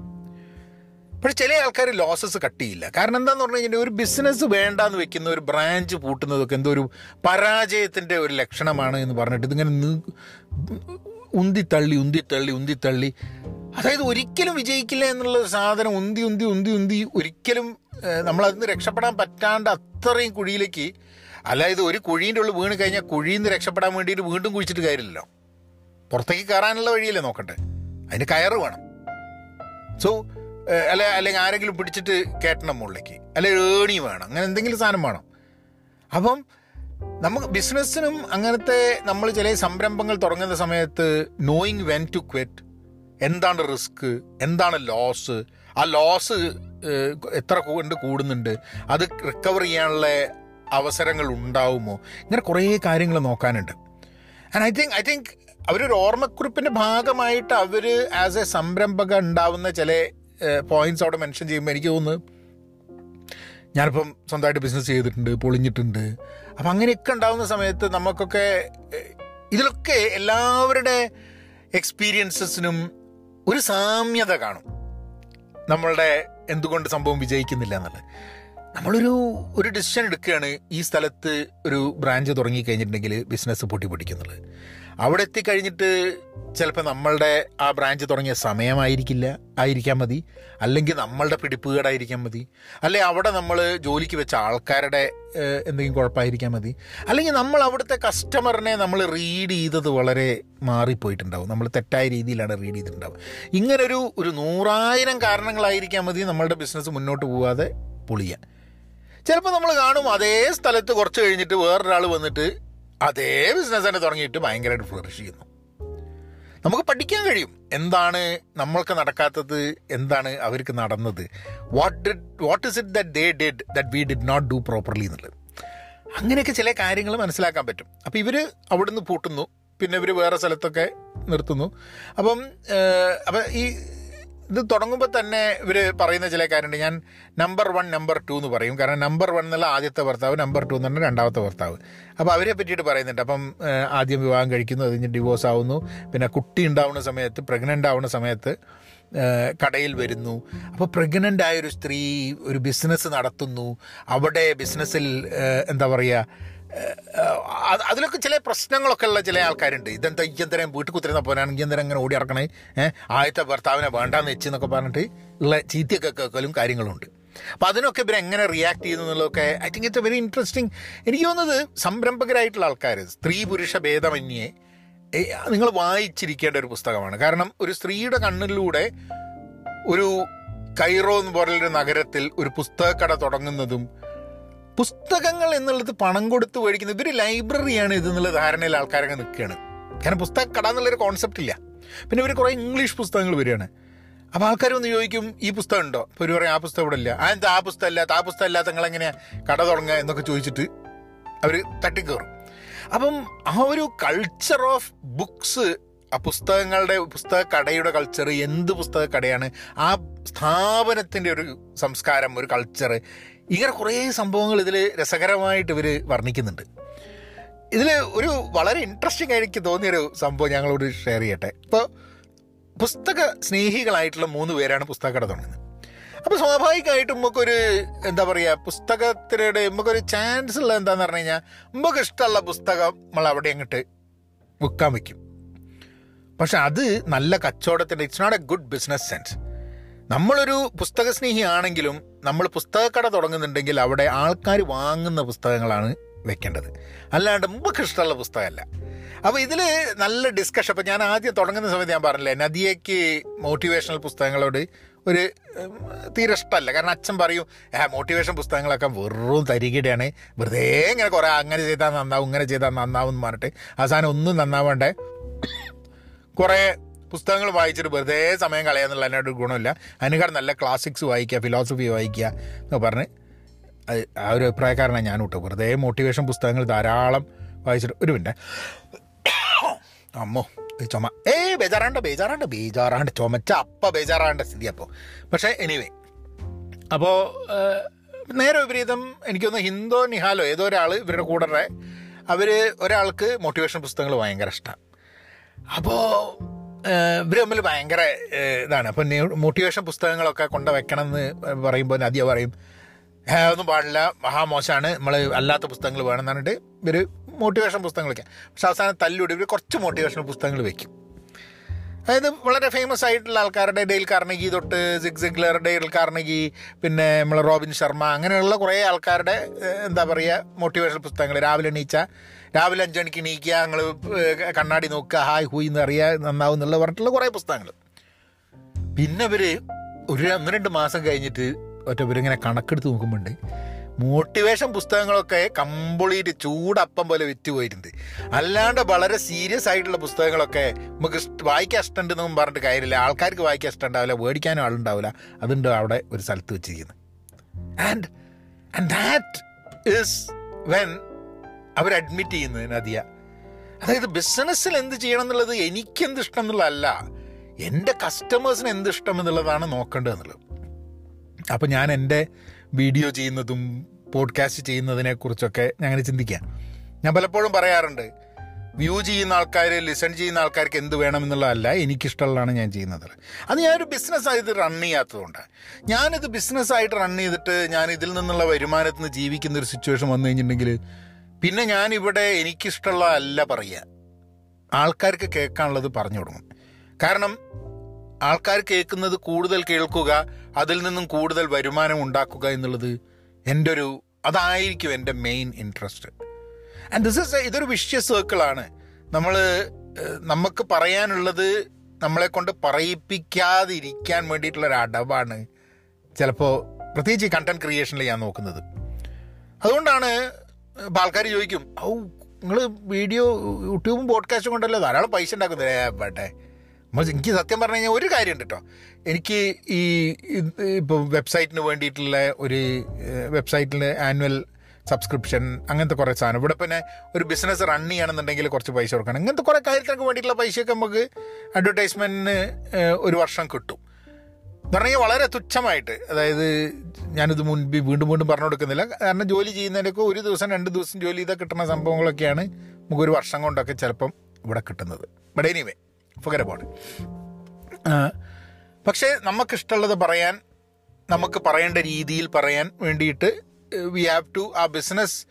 പക്ഷെ ചില ആൾക്കാർ ലോസസ് കട്ട് ചെയ്യില്ല. കാരണം എന്താന്ന് പറഞ്ഞു കഴിഞ്ഞാൽ ഒരു ബിസിനസ് വേണ്ടാന്ന് വെക്കുന്ന ഒരു ബ്രാഞ്ച് പൂട്ടുന്നതൊക്കെ എന്തോ ഒരു പരാജയത്തിന്റെ ഒരു ലക്ഷണമാണ് എന്ന് പറഞ്ഞിട്ട് ഇതിങ്ങനെ ഉന്തിത്തള്ളി ഉന്തിത്തള്ളി ഉന്തിത്തള്ളി. അതായത് ഒരിക്കലും വിജയിക്കില്ല എന്നുള്ള സാധനം ഉന്തി ഉന്തി ഉന്തി ഉന്തി ഒരിക്കലും നമ്മളതിന്ന് രക്ഷപ്പെടാൻ പറ്റാണ്ട് അത്രയും കുഴിയിലേക്ക് അല്ലായത് ഒരു കുഴീന്റെ ഉള്ളിൽ വീണ് കഴിഞ്ഞാൽ കുഴിയിൽ നിന്ന് രക്ഷപ്പെടാൻ വേണ്ടിയിട്ട് വീണ്ടും കുഴിച്ചിട്ട് കാര്യമില്ലല്ലോ. പുറത്തേക്ക് കയറാനുള്ള വഴിയല്ലേ നോക്കട്ടെ? അതിന് കയറ് വേണം. സോ അല്ലെ അല്ലെങ്കിൽ ആരെങ്കിലും പിടിച്ചിട്ട് കയറ്റണം മുകളിലേക്ക്. അല്ലെ ഏണി വേണം. അങ്ങനെ എന്തെങ്കിലും സാധനം വേണം. അപ്പം നമുക്ക് ബിസിനസ്സിനും അങ്ങനത്തെ നമ്മൾ ചില സംരംഭങ്ങൾ തുടങ്ങുന്ന സമയത്ത് നോയിങ് വെൻ ടു ക്വിറ്റ് എന്താണ് റിസ്ക് എന്താണ് ലോസ് ആ ലോസ് എത്ര കൊണ്ട് കൂടുന്നുണ്ട് അത് റിക്കവർ ചെയ്യാനുള്ള അവസരങ്ങൾ ഉണ്ടാവുമോ? ഇങ്ങനെ കുറേ കാര്യങ്ങൾ നോക്കാനുണ്ട്. And I think I think അവരൊരു ഓർമ്മക്കുറിപ്പിന്റെ ഭാഗമായിട്ട് അവർ ആസ് എ സംരംഭക ഉണ്ടാവുന്ന ചില പോയിന്റ്സ് അവിടെ മെൻഷൻ ചെയ്യുമ്പോൾ എനിക്ക് തോന്നുന്നു ഞാനിപ്പം സ്വന്തമായിട്ട് ബിസിനസ് ചെയ്തിട്ടുണ്ട് പൊളിഞ്ഞിട്ടുണ്ട്. അപ്പം അങ്ങനെയൊക്കെ ഉണ്ടാവുന്ന സമയത്ത് നമുക്കൊക്കെ ഇതിലൊക്കെ എല്ലാവരുടെ എക്സ്പീരിയൻസസിനും ഒരു സാമ്യത കാണും. നമ്മളുടെ എന്തുകൊണ്ട് സംഭവം വിജയിക്കുന്നില്ല എന്നുള്ളത്. നമ്മളൊരു ഒരു ഡിസിഷൻ എടുക്കുകയാണ് ഈ സ്ഥലത്ത് ഒരു ബ്രാഞ്ച് തുടങ്ങി കഴിഞ്ഞിട്ടുണ്ടെങ്കിൽ ബിസിനസ് പൊട്ടി അവിടെ എത്തിക്കഴിഞ്ഞിട്ട് ചിലപ്പോൾ നമ്മളുടെ ആ ബ്രാഞ്ച് തുടങ്ങിയ സമയമായിരിക്കില്ല. ആയിരിക്കാൻ മതി. അല്ലെങ്കിൽ നമ്മളുടെ പിടിപ്പുകേടായിരിക്കാൻ മതി. അല്ലെ അവിടെ നമ്മൾ ജോലിക്ക് വെച്ച ആൾക്കാരുടെ എന്തെങ്കിലും കുഴപ്പമായിരിക്കാൻ മതി. അല്ലെങ്കിൽ നമ്മൾ അവിടുത്തെ കസ്റ്റമറിനെ നമ്മൾ റീഡ് ചെയ്തത് വളരെ മാറിപ്പോയിട്ടുണ്ടാവും. നമ്മൾ തെറ്റായ രീതിയിലാണ് റീഡ് ചെയ്തിട്ടുണ്ടാവും ഇങ്ങനൊരു ഒരു നൂറായിരം കാരണങ്ങളായിരിക്കാൻ മതി നമ്മളുടെ ബിസിനസ് മുന്നോട്ട് പോകാതെ പൊളിയാൻ. ചിലപ്പോൾ നമ്മൾ കാണും അതേ സ്ഥലത്ത് കുറച്ച് കഴിഞ്ഞിട്ട് വേറൊരാൾ വന്നിട്ട് അതേ ബിസിനസ് തന്നെ തുടങ്ങിയിട്ട് ഭയങ്കരമായിട്ട് ഫ്ലറിഷ് ചെയ്യുന്നു. നമുക്ക് പഠിക്കാൻ കഴിയും. എന്താണ് നമ്മൾക്ക് നടക്കാത്തത്? എന്താണ് അവർക്ക് നടന്നത്? What did what is it that they did that we did not do properly എന്നുള്ളത്. അങ്ങനെയൊക്കെ ചില കാര്യങ്ങൾ മനസ്സിലാക്കാൻ പറ്റും. അപ്പോൾ ഇവർ അവിടുന്ന് പൂട്ടുന്നു. പിന്നെ ഇവർ വേറെ സ്ഥലത്തൊക്കെ നിർത്തുന്നു. അപ്പം അപ്പം ഈ ഇത് തുടങ്ങുമ്പോൾ തന്നെ ഇവർ പറയുന്ന ചില കാര്യമുണ്ട് ഞാൻ നമ്പർ വൺ നമ്പർ ടു എന്ന് പറയും. കാരണം നമ്പർ വൺ എന്നുള്ള ആദ്യത്തെ ഭർത്താവ് നമ്പർ ടു എന്ന് പറഞ്ഞാൽ രണ്ടാമത്തെ ഭർത്താവ്. അപ്പോൾ അവരെ പറ്റിയിട്ട് പറയുന്നുണ്ട്. അപ്പം ആദ്യം വിവാഹം കഴിക്കുന്നു അത് കഴിഞ്ഞ് ഡിവോഴ്സ് ആവുന്നു. പിന്നെ കുട്ടി ഉണ്ടാവുന്ന സമയത്ത് പ്രഗ്നന്റ് ആവുന്ന സമയത്ത് കടയിൽ വരുന്നു. അപ്പോൾ പ്രഗ്നന്റ് ആയൊരു സ്ത്രീ ഒരു ബിസിനസ് നടത്തുന്നു. അവിടെ ബിസിനസ്സിൽ എന്താ പറയുക അതിലൊക്കെ ചില പ്രശ്നങ്ങളൊക്കെ ഉള്ള ചില ആൾക്കാരുണ്ട്. ഇതെന്താ ഇയ്യന്തരം വീട്ടിൽ കുത്തിരുന്ന പോലാണ് ഇയ്യന്തരം ഇങ്ങനെ ഓടി ഇറക്കണേ ആദ്യത്തെ ഭർത്താവിനെ വേണ്ടാന്ന് വെച്ച് എന്നൊക്കെ പറഞ്ഞിട്ട് ഉള്ള ചീത്തയൊക്കെ കേൾക്കലും കാര്യങ്ങളുണ്ട് അപ്പോൾ അതിനൊക്കെ ഇവർ എങ്ങനെ റിയാക്ട് ചെയ്യുന്നു എന്നുള്ളതൊക്കെ I think it's a very interesting എനിക്ക് തോന്നുന്നത് സംരംഭകരായിട്ടുള്ള ആൾക്കാർ സ്ത്രീ പുരുഷ ഭേദമന്യേ നിങ്ങൾ വായിച്ചിരിക്കേണ്ട ഒരു പുസ്തകമാണ്. കാരണം ഒരു സ്ത്രീയുടെ കണ്ണിലൂടെ ഒരു കൈറോ എന്ന് പോലുള്ളൊരു നഗരത്തിൽ ഒരു പുസ്തകക്കട തുടങ്ങുന്നതും പുസ്തകങ്ങൾ എന്നുള്ളത് പണം കൊടുത്ത് മേടിക്കുന്ന ഇവർ ലൈബ്രറിയാണ് ഇത് എന്നുള്ള ധാരണയിൽ ആൾക്കാരൊക്കെ നിൽക്കുകയാണ്. കാരണം പുസ്തക കട എന്നുള്ളൊരു കോൺസെപ്റ്റ് ഇല്ല. പിന്നെ ഇവർ കുറേ ഇംഗ്ലീഷ് പുസ്തകങ്ങൾ വരികയാണ്. അപ്പോൾ ആൾക്കാർ ഒന്ന് ചോദിക്കും ഈ പുസ്തകം ഉണ്ടോ? അപ്പോൾ ഒരു പറയും ആ പുസ്തകം ഇവിടെ ഇല്ല. ആ എന്താ ആ പുസ്തകം ഇല്ലാത്ത? ആ പുസ്തകം ഇല്ലാത്ത നിങ്ങൾ എങ്ങനെയാണ് കട തുടങ്ങുക? എന്നൊക്കെ ചോദിച്ചിട്ട് അവർ തട്ടിക്കയറും. അപ്പം ആ ഒരു കൾച്ചർ ഓഫ് ബുക്സ് ആ പുസ്തകങ്ങളുടെ പുസ്തക കടയുടെ കൾച്ചർ എന്ത് പുസ്തക കടയാണ് ആ സ്ഥാപനത്തിന്റെ ഒരു സംസ്കാരം ഒരു കൾച്ചർ ഇങ്ങനെ കുറേ സംഭവങ്ങൾ ഇതിൽ രസകരമായിട്ട് ഇവർ വർണിക്കുന്നുണ്ട്. ഇതിൽ ഒരു വളരെ ഇൻട്രസ്റ്റിംഗ് ആയിട്ട് തോന്നിയൊരു സംഭവം ഞങ്ങളോട് ഷെയർ ചെയ്യട്ടെ. ഇപ്പോൾ പുസ്തക സ്നേഹികളായിട്ടുള്ള മൂന്ന് പേരാണ് പുസ്തകക്കട തുടങ്ങുന്നത്. അപ്പോൾ സ്വാഭാവികമായിട്ടും നമുക്കൊരു എന്താ പറയുക പുസ്തകത്തിലൂടെ നമുക്കൊരു ചാൻസ് ഉള്ള എന്താന്ന് പറഞ്ഞു കഴിഞ്ഞാൽ നമുക്ക് ഇഷ്ടമുള്ള പുസ്തകം നമ്മൾ അവിടെ അങ്ങോട്ട് വിൽക്കാൻ വയ്ക്കും പക്ഷെ അത് നല്ല കച്ചവടത്തിന്റെ it's not a good business sense നമ്മളൊരു പുസ്തക സ്നേഹി ആണെങ്കിലും നമ്മൾ പുസ്തകക്കട തുടങ്ങുന്നുണ്ടെങ്കിൽ അവിടെ ആൾക്കാർ വാങ്ങുന്ന പുസ്തകങ്ങളാണ് വെക്കേണ്ടത്. അല്ലാണ്ട് നമുക്ക് ഇഷ്ടമുള്ള പുസ്തകമല്ല. അപ്പോൾ ഇതിൽ നല്ല ഡിസ്കഷൻ അപ്പോൾ ഞാൻ ആദ്യം തുടങ്ങുന്ന സമയത്ത് ഞാൻ പറഞ്ഞില്ലേ നദിയയ്ക്ക് മോട്ടിവേഷണൽ പുസ്തകങ്ങളോട് ഒരു തീരെ ഇഷ്ടമല്ല. കാരണം അച്ഛൻ പറയും ആ മോട്ടിവേഷൻ പുസ്തകങ്ങളൊക്കെ വെറും തരികിടയാണ്. വെറുതെ ഇങ്ങനെ കുറേ അങ്ങനെ ചെയ്താൽ നന്നാവും ഇങ്ങനെ ചെയ്താൽ നന്നാവും എന്ന് പറഞ്ഞിട്ട് അവസാനം ഒന്നും നന്നാവാണ്ട് കുറേ പുസ്തകങ്ങൾ വായിച്ചിട്ട് വെറുതെ സമയം കളയാന്നുള്ള അതിനൊരു ഗുണമില്ല. അതിനേക്കാൾ നല്ല ക്ലാസിക്സ് വായിക്കുക ഫിലോസഫി വായിക്കുക എന്ന് പറഞ്ഞ് അത് ആ ഒരു അഭിപ്രായക്കാരനാണ് ഞാൻ വിട്ടു വെറുതെ മോട്ടിവേഷൻ പുസ്തകങ്ങൾ ധാരാളം വായിച്ചിട്ട് ഒരു മിനിറ്റ്. അമ്മോ ചുമ. ഏ ബേജാറാണ്ട് ബേജാറാണ്ട് ബേജാറാണ്ട് ചുമച്ച അപ്പ ബേജാറാണ്ട് സ്ഥിതി അപ്പോൾ പക്ഷേ എനിവേ അപ്പോൾ നേരെ വിപരീതം എനിക്കൊന്ന് ഹിന്ദോ നിഹാലോ ഏതോ ഒരാൾ ഇവരുടെ കൂടെ അവർ ഒരാൾക്ക് മോട്ടിവേഷൻ പുസ്തകങ്ങൾ ഭയങ്കര ഇഷ്ടമാണ് അപ്പോൾ തമ്മിൽ ഭയങ്കര ഇതാണ്. അപ്പം മോട്ടിവേഷൻ പുസ്തകങ്ങളൊക്കെ കൊണ്ട് വെക്കണം എന്ന് പറയുമ്പോൾ നദിയ പറയും "ഏ, ഒന്നും പാടില്ല മഹാമോശമാണ് നമ്മൾ അല്ലാത്ത പുസ്തകങ്ങൾ വേണം എന്ന് പറഞ്ഞിട്ട് ഇവർ മോട്ടിവേഷൻ പുസ്തകങ്ങളൊക്കെ പക്ഷെ അവസാനം തല്ലുകൂടി ഇവർ കുറച്ച് മോട്ടിവേഷൻ പുസ്തകങ്ങൾ വെക്കും. അതായത് വളരെ ഫേമസ് ആയിട്ടുള്ള ആൾക്കാരുടെ ഡെയിൽ കാർണഗി തൊട്ട് സിഗ് സിഗ്ലർ ഡെയിൽ കാർണഗി പിന്നെ നമ്മൾ റോബിൻ ശർമ്മ അങ്ങനെയുള്ള കുറേ ആൾക്കാരുടെ എന്താ പറയുക മോട്ടിവേഷൻ പുസ്തകങ്ങൾ. രാവിലെ എണീച്ച രാവിലെ അഞ്ചണിക്ക് എണീക്കുക ഞങ്ങൾ കണ്ണാടി നോക്കുക ഹായ് ഹൂയി എന്ന് അറിയുക നന്നാവും എന്നുള്ള പറഞ്ഞിട്ടുള്ള കുറേ പുസ്തകങ്ങൾ. പിന്നെ ഇവർ ഒരു ഒന്ന് രണ്ട് മാസം കഴിഞ്ഞിട്ട് ഒറ്റ ഇവരിങ്ങനെ കണക്കെടുത്ത് നോക്കുമ്പോണ്ട്. മോട്ടിവേഷൻ പുസ്തകങ്ങളൊക്കെ കംപ്ലീറ്റ് ചൂടപ്പം പോലെ വിറ്റ് പോയിട്ടുണ്ട്. അല്ലാണ്ട് വളരെ സീരിയസ് ആയിട്ടുള്ള പുസ്തകങ്ങളൊക്കെ നമുക്ക് വായിക്കാൻ ഇഷ്ടമുണ്ടെന്നും പറഞ്ഞിട്ട് കാര്യമില്ല. ആൾക്കാർക്ക് വായിക്കാൻ ഇഷ്ടമുണ്ടാവില്ല മേടിക്കാനും ആളുണ്ടാവില്ല. അതുണ്ട് അവിടെ ഒരു സ്ഥലത്ത് വെച്ചിരിക്കുന്നത്. And and that is when our admit ചെയ്യുന്നത് നദിയ അതായത് ബിസിനസ്സിൽ എന്ത് ചെയ്യണം എന്നുള്ളത് എനിക്ക് എന്ത് ഇഷ്ടം എന്നുള്ളതല്ല എന്റെ കസ്റ്റമേഴ്സിന് എന്ത് ഇഷ്ടം എന്നുള്ളതാണ് നോക്കേണ്ടതെന്നുള്ളത് അപ്പോൾ ഞാൻ എന്റെ വീഡിയോ ചെയ്യുന്നതും പോഡ്കാസ്റ്റ് ചെയ്യുന്നതിനെക്കുറിച്ചൊക്കെ ഞാൻ അങ്ങനെ ചിന്തിക്കാം. ഞാൻ പലപ്പോഴും പറയാറുണ്ട് വ്യൂ ചെയ്യുന്ന ആൾക്കാർ ലിസൺ ചെയ്യുന്ന ആൾക്കാർക്ക് എന്ത് വേണം എന്നുള്ളതല്ല എനിക്കിഷ്ടമുള്ളതാണ് ഞാൻ ചെയ്യുന്നത്. അത് ഞാനൊരു ബിസിനസ്സായിട്ട് റൺ ചെയ്യാത്തതുകൊണ്ട്. ഞാനിത് ബിസിനസ്സായിട്ട് റൺ ചെയ്തിട്ട് ഞാൻ ഇതിൽ നിന്നുള്ള വരുമാനത്തിൽ നിന്ന് ജീവിക്കുന്ന ഒരു സിറ്റുവേഷൻ വന്നു കഴിഞ്ഞിട്ടുണ്ടെങ്കിൽ പിന്നെ ഞാൻ ഇവിടെ എനിക്കിഷ്ടമുള്ളതല്ല പറയുക. ആൾക്കാർക്ക് കേൾക്കാനുള്ളത് പറഞ്ഞു കൊടുക്കും. കാരണം ആൾക്കാർ കേൾക്കുന്നത് കൂടുതൽ കേൾക്കുക അതിൽ നിന്നും കൂടുതൽ വരുമാനം ഉണ്ടാക്കുക എന്നുള്ളത് എന്റെ ഒരു അതായിരിക്കും എന്റെ main interest and this is ഇതൊരു വിഷ്യ സർക്കിളാണ് നമ്മൾ നമുക്ക് പറയാനുള്ളത് നമ്മളെ കൊണ്ട് പറയിപ്പിക്കാതിരിക്കാൻ വേണ്ടിയിട്ടുള്ള ഒരു അടവാണ് ചിലപ്പോൾ പ്രത്യേകിച്ച് കണ്ടന്റ് ക്രിയേഷനിൽ ഞാൻ നോക്കുന്നത്. അതുകൊണ്ടാണ് ഇപ്പം ആൾക്കാർ ചോദിക്കും ഔ നിങ്ങൾ വീഡിയോ യൂട്യൂബും പോഡ്കാസ്റ്റും കൊണ്ടല്ലോ ധാരാളം പൈസ ഉണ്ടാക്കുന്നത് നമ്മൾ എനിക്ക് സത്യം പറഞ്ഞു കഴിഞ്ഞാൽ ഒരു കാര്യമുണ്ട് കേട്ടോ എനിക്ക് ഈ ഇപ്പോൾ വെബ്സൈറ്റിന് വേണ്ടിയിട്ടുള്ള ഒരു വെബ്സൈറ്റിൽ ആനുവൽ സബ്സ്ക്രിപ്ഷൻ അങ്ങനത്തെ കുറേ സാധനം. ഇവിടെ പിന്നെ ഒരു ബിസിനസ് റൺ ചെയ്യണമെന്നുണ്ടെങ്കിൽ കുറച്ച് പൈസ കൊടുക്കണം. ഇങ്ങനത്തെ കുറേ കാര്യത്തിനൊക്കെ വേണ്ടിയിട്ടുള്ള പൈസയൊക്കെ നമുക്ക് അഡ്വർടൈസ്മെന്റിന് ഒരു വർഷം കിട്ടും. പറഞ്ഞാൽ വളരെ തുച്ഛമായിട്ട്. അതായത് ഞാനിത് മുൻപ് വീണ്ടും വീണ്ടും പറഞ്ഞു കൊടുക്കുന്നില്ല കാരണം ജോലി ചെയ്യുന്നതിനൊക്കെ ഒരു ദിവസം രണ്ട് ദിവസം ജോലി ചെയ്താൽ കിട്ടുന്ന സംഭവങ്ങളൊക്കെയാണ് നമുക്ക് ഒരു വർഷം കൊണ്ടൊക്കെ ചിലപ്പം ഇവിടെ കിട്ടുന്നത്. ബട്ട് എനിവേ അബൌട്ട് പക്ഷേ നമുക്കിഷ്ടമുള്ളത് പറയാൻ നമുക്ക് പറയേണ്ട രീതിയിൽ പറയാൻ വേണ്ടിയിട്ട് വി ഹാവ് ടു ആ ബിസിനസ്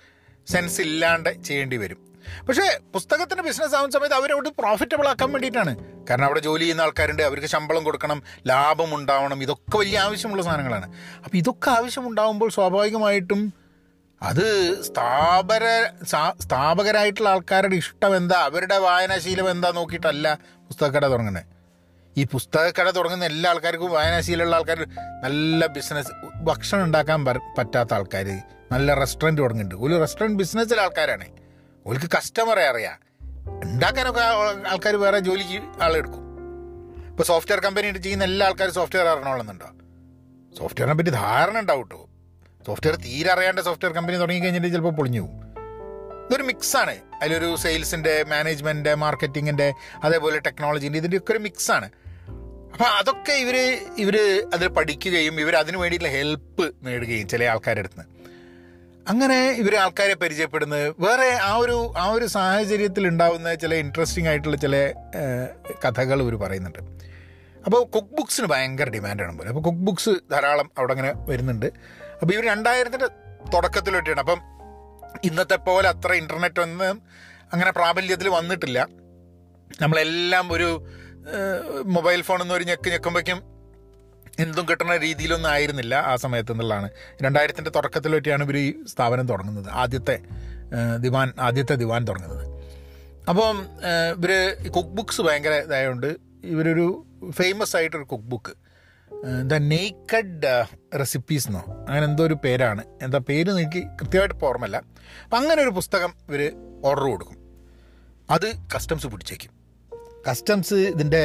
സെൻസ് ഇല്ലാണ്ട് ചെയ്യേണ്ടി വരും. പക്ഷേ പുസ്തകത്തിന്റെ ബിസിനസ് ആവുന്ന സമയത്ത് അവരവിടെ പ്രോഫിറ്റബിൾ ആക്കാൻ വേണ്ടിയിട്ടാണ്. കാരണം അവിടെ ജോലി ചെയ്യുന്ന ആൾക്കാരുണ്ട് അവർക്ക് ശമ്പളം കൊടുക്കണം ലാഭം ഉണ്ടാവണം ഇതൊക്കെ വലിയ ആവശ്യമുള്ള സാധനങ്ങളാണ്. അപ്പോൾ ഇതൊക്കെ ആവശ്യമുണ്ടാകുമ്പോൾ സ്വാഭാവികമായിട്ടും അത് സ്ഥാപര സ്ഥാപകരായിട്ടുള്ള ആൾക്കാരുടെ ഇഷ്ടം എന്താ അവരുടെ വായനാശീലം എന്താ നോക്കിയിട്ടല്ല പുസ്തകക്കട തുടങ്ങുന്നത് ഈ പുസ്തകക്കട തുടങ്ങുന്ന എല്ലാ ആൾക്കാർക്കും വായനാശീലമുള്ള ആൾക്കാർ നല്ല ബിസിനസ് ഭക്ഷണം ഉണ്ടാക്കാൻ പറ്റാത്ത ആൾക്കാർ നല്ല റെസ്റ്റോറന്റ് തുടങ്ങുന്നുണ്ട് ഒരു റെസ്റ്റോറന്റ് ബിസിനസ്സിലെ ആൾക്കാരാണ്. ഓൾക്ക് കസ്റ്റമറെ അറിയാം. ഉണ്ടാക്കാനൊക്കെ ആൾക്കാർ വേറെ ജോലിക്ക് ആളെടുക്കും. ഇപ്പോൾ സോഫ്റ്റ്വെയർ കമ്പനി ചെയ്യുന്ന എല്ലാ ആൾക്കാരും സോഫ്റ്റ്വെയർ അറിയണമെന്നുണ്ടോ സോഫ്റ്റ്വെയറിനെ പറ്റി ധാരണ ഉണ്ടാവും കേട്ടോ സോഫ്റ്റ്വെയർ തീരെ അറിയാണ്ട് സോഫ്റ്റ്വെയർ കമ്പനി തുടങ്ങി കഴിഞ്ഞിട്ട് ചിലപ്പോൾ പൊളിഞ്ഞു പോകും. ഇതൊരു മിക്സാണ് അതിലൊരു സെയിൽസിന്റെ മാനേജ്മെന്റിന്റെ മാർക്കറ്റിങ്ങിന്റെ അതേപോലെ ടെക്നോളജീന്റെ ഇതിന്റെ ഒക്കെ ഒരു മിക്സാണ് അപ്പോൾ അതൊക്കെ ഇവർ ഇവർ അതിൽ പഠിക്കുകയും ഇവർ അതിന് വേണ്ടിയിട്ടുള്ള ഹെൽപ്പ് നേടുകയും ചില ആൾക്കാരുടെ അടുത്ത് അങ്ങനെ ഇവർ ആൾക്കാരെ പരിചയപ്പെടുന്നത്. വേറെ ആ ഒരു ആ ഒരു സാഹചര്യത്തിൽ ഉണ്ടാകുന്ന ചില ഇൻട്രസ്റ്റിംഗ് ആയിട്ടുള്ള ചില കഥകൾ ഇവർ പറയുന്നുണ്ട്. അപ്പോൾ കുക്ക് ബുക്സിന് ഭയങ്കര ഡിമാൻഡാണ് പോലെ. അപ്പോൾ കുക്ക് ബുക്സ് ധാരാളം അവിടെ അങ്ങനെ വരുന്നുണ്ട്. അപ്പോൾ ഇവർ രണ്ടായിരത്തിന്റെ തുടക്കത്തിലൊട്ടിയാണ് അപ്പം ഇന്നത്തെ പോലെ അത്ര ഇന്റർനെറ്റ് ഒന്നും അങ്ങനെ പ്രാബല്യത്തിൽ വന്നിട്ടില്ല. നമ്മളെല്ലാം ഒരു മൊബൈൽ ഫോൺ ഒരു ഞെക്ക് ഞെക്കുമ്പോഴേക്കും എന്തും കിട്ടുന്ന രീതിയിലൊന്നും ആയിരുന്നില്ല ആ സമയത്ത് എന്നുള്ളതാണ്. രണ്ടായിരത്തിന്റെ തുടക്കത്തിൽ പറ്റിയാണ് ഇവർ ഈ സ്ഥാപനം തുടങ്ങുന്നത്. ആദ്യത്തെ ദിവാൻ ആദ്യത്തെ ദിവാൻ തുടങ്ങുന്നത്. അപ്പം ഇവർ കുക്ക് ബുക്സ് ഭയങ്കര ഇതായതുകൊണ്ട് ഇവരൊരു ഫേമസ് ആയിട്ടൊരു cook book the naked recipes എന്നോ അങ്ങനെ എന്തോ ഒരു പേരാണ്. എന്താ പേര് എനിക്ക് കൃത്യമായിട്ട് ഓർമ്മല്ല അപ്പം അങ്ങനെ ഒരു പുസ്തകം ഇവർ ഓർഡർ കൊടുക്കും. അത് കസ്റ്റംസ് പിടിച്ചേക്കും. കസ്റ്റംസ് ഇതിന്റെ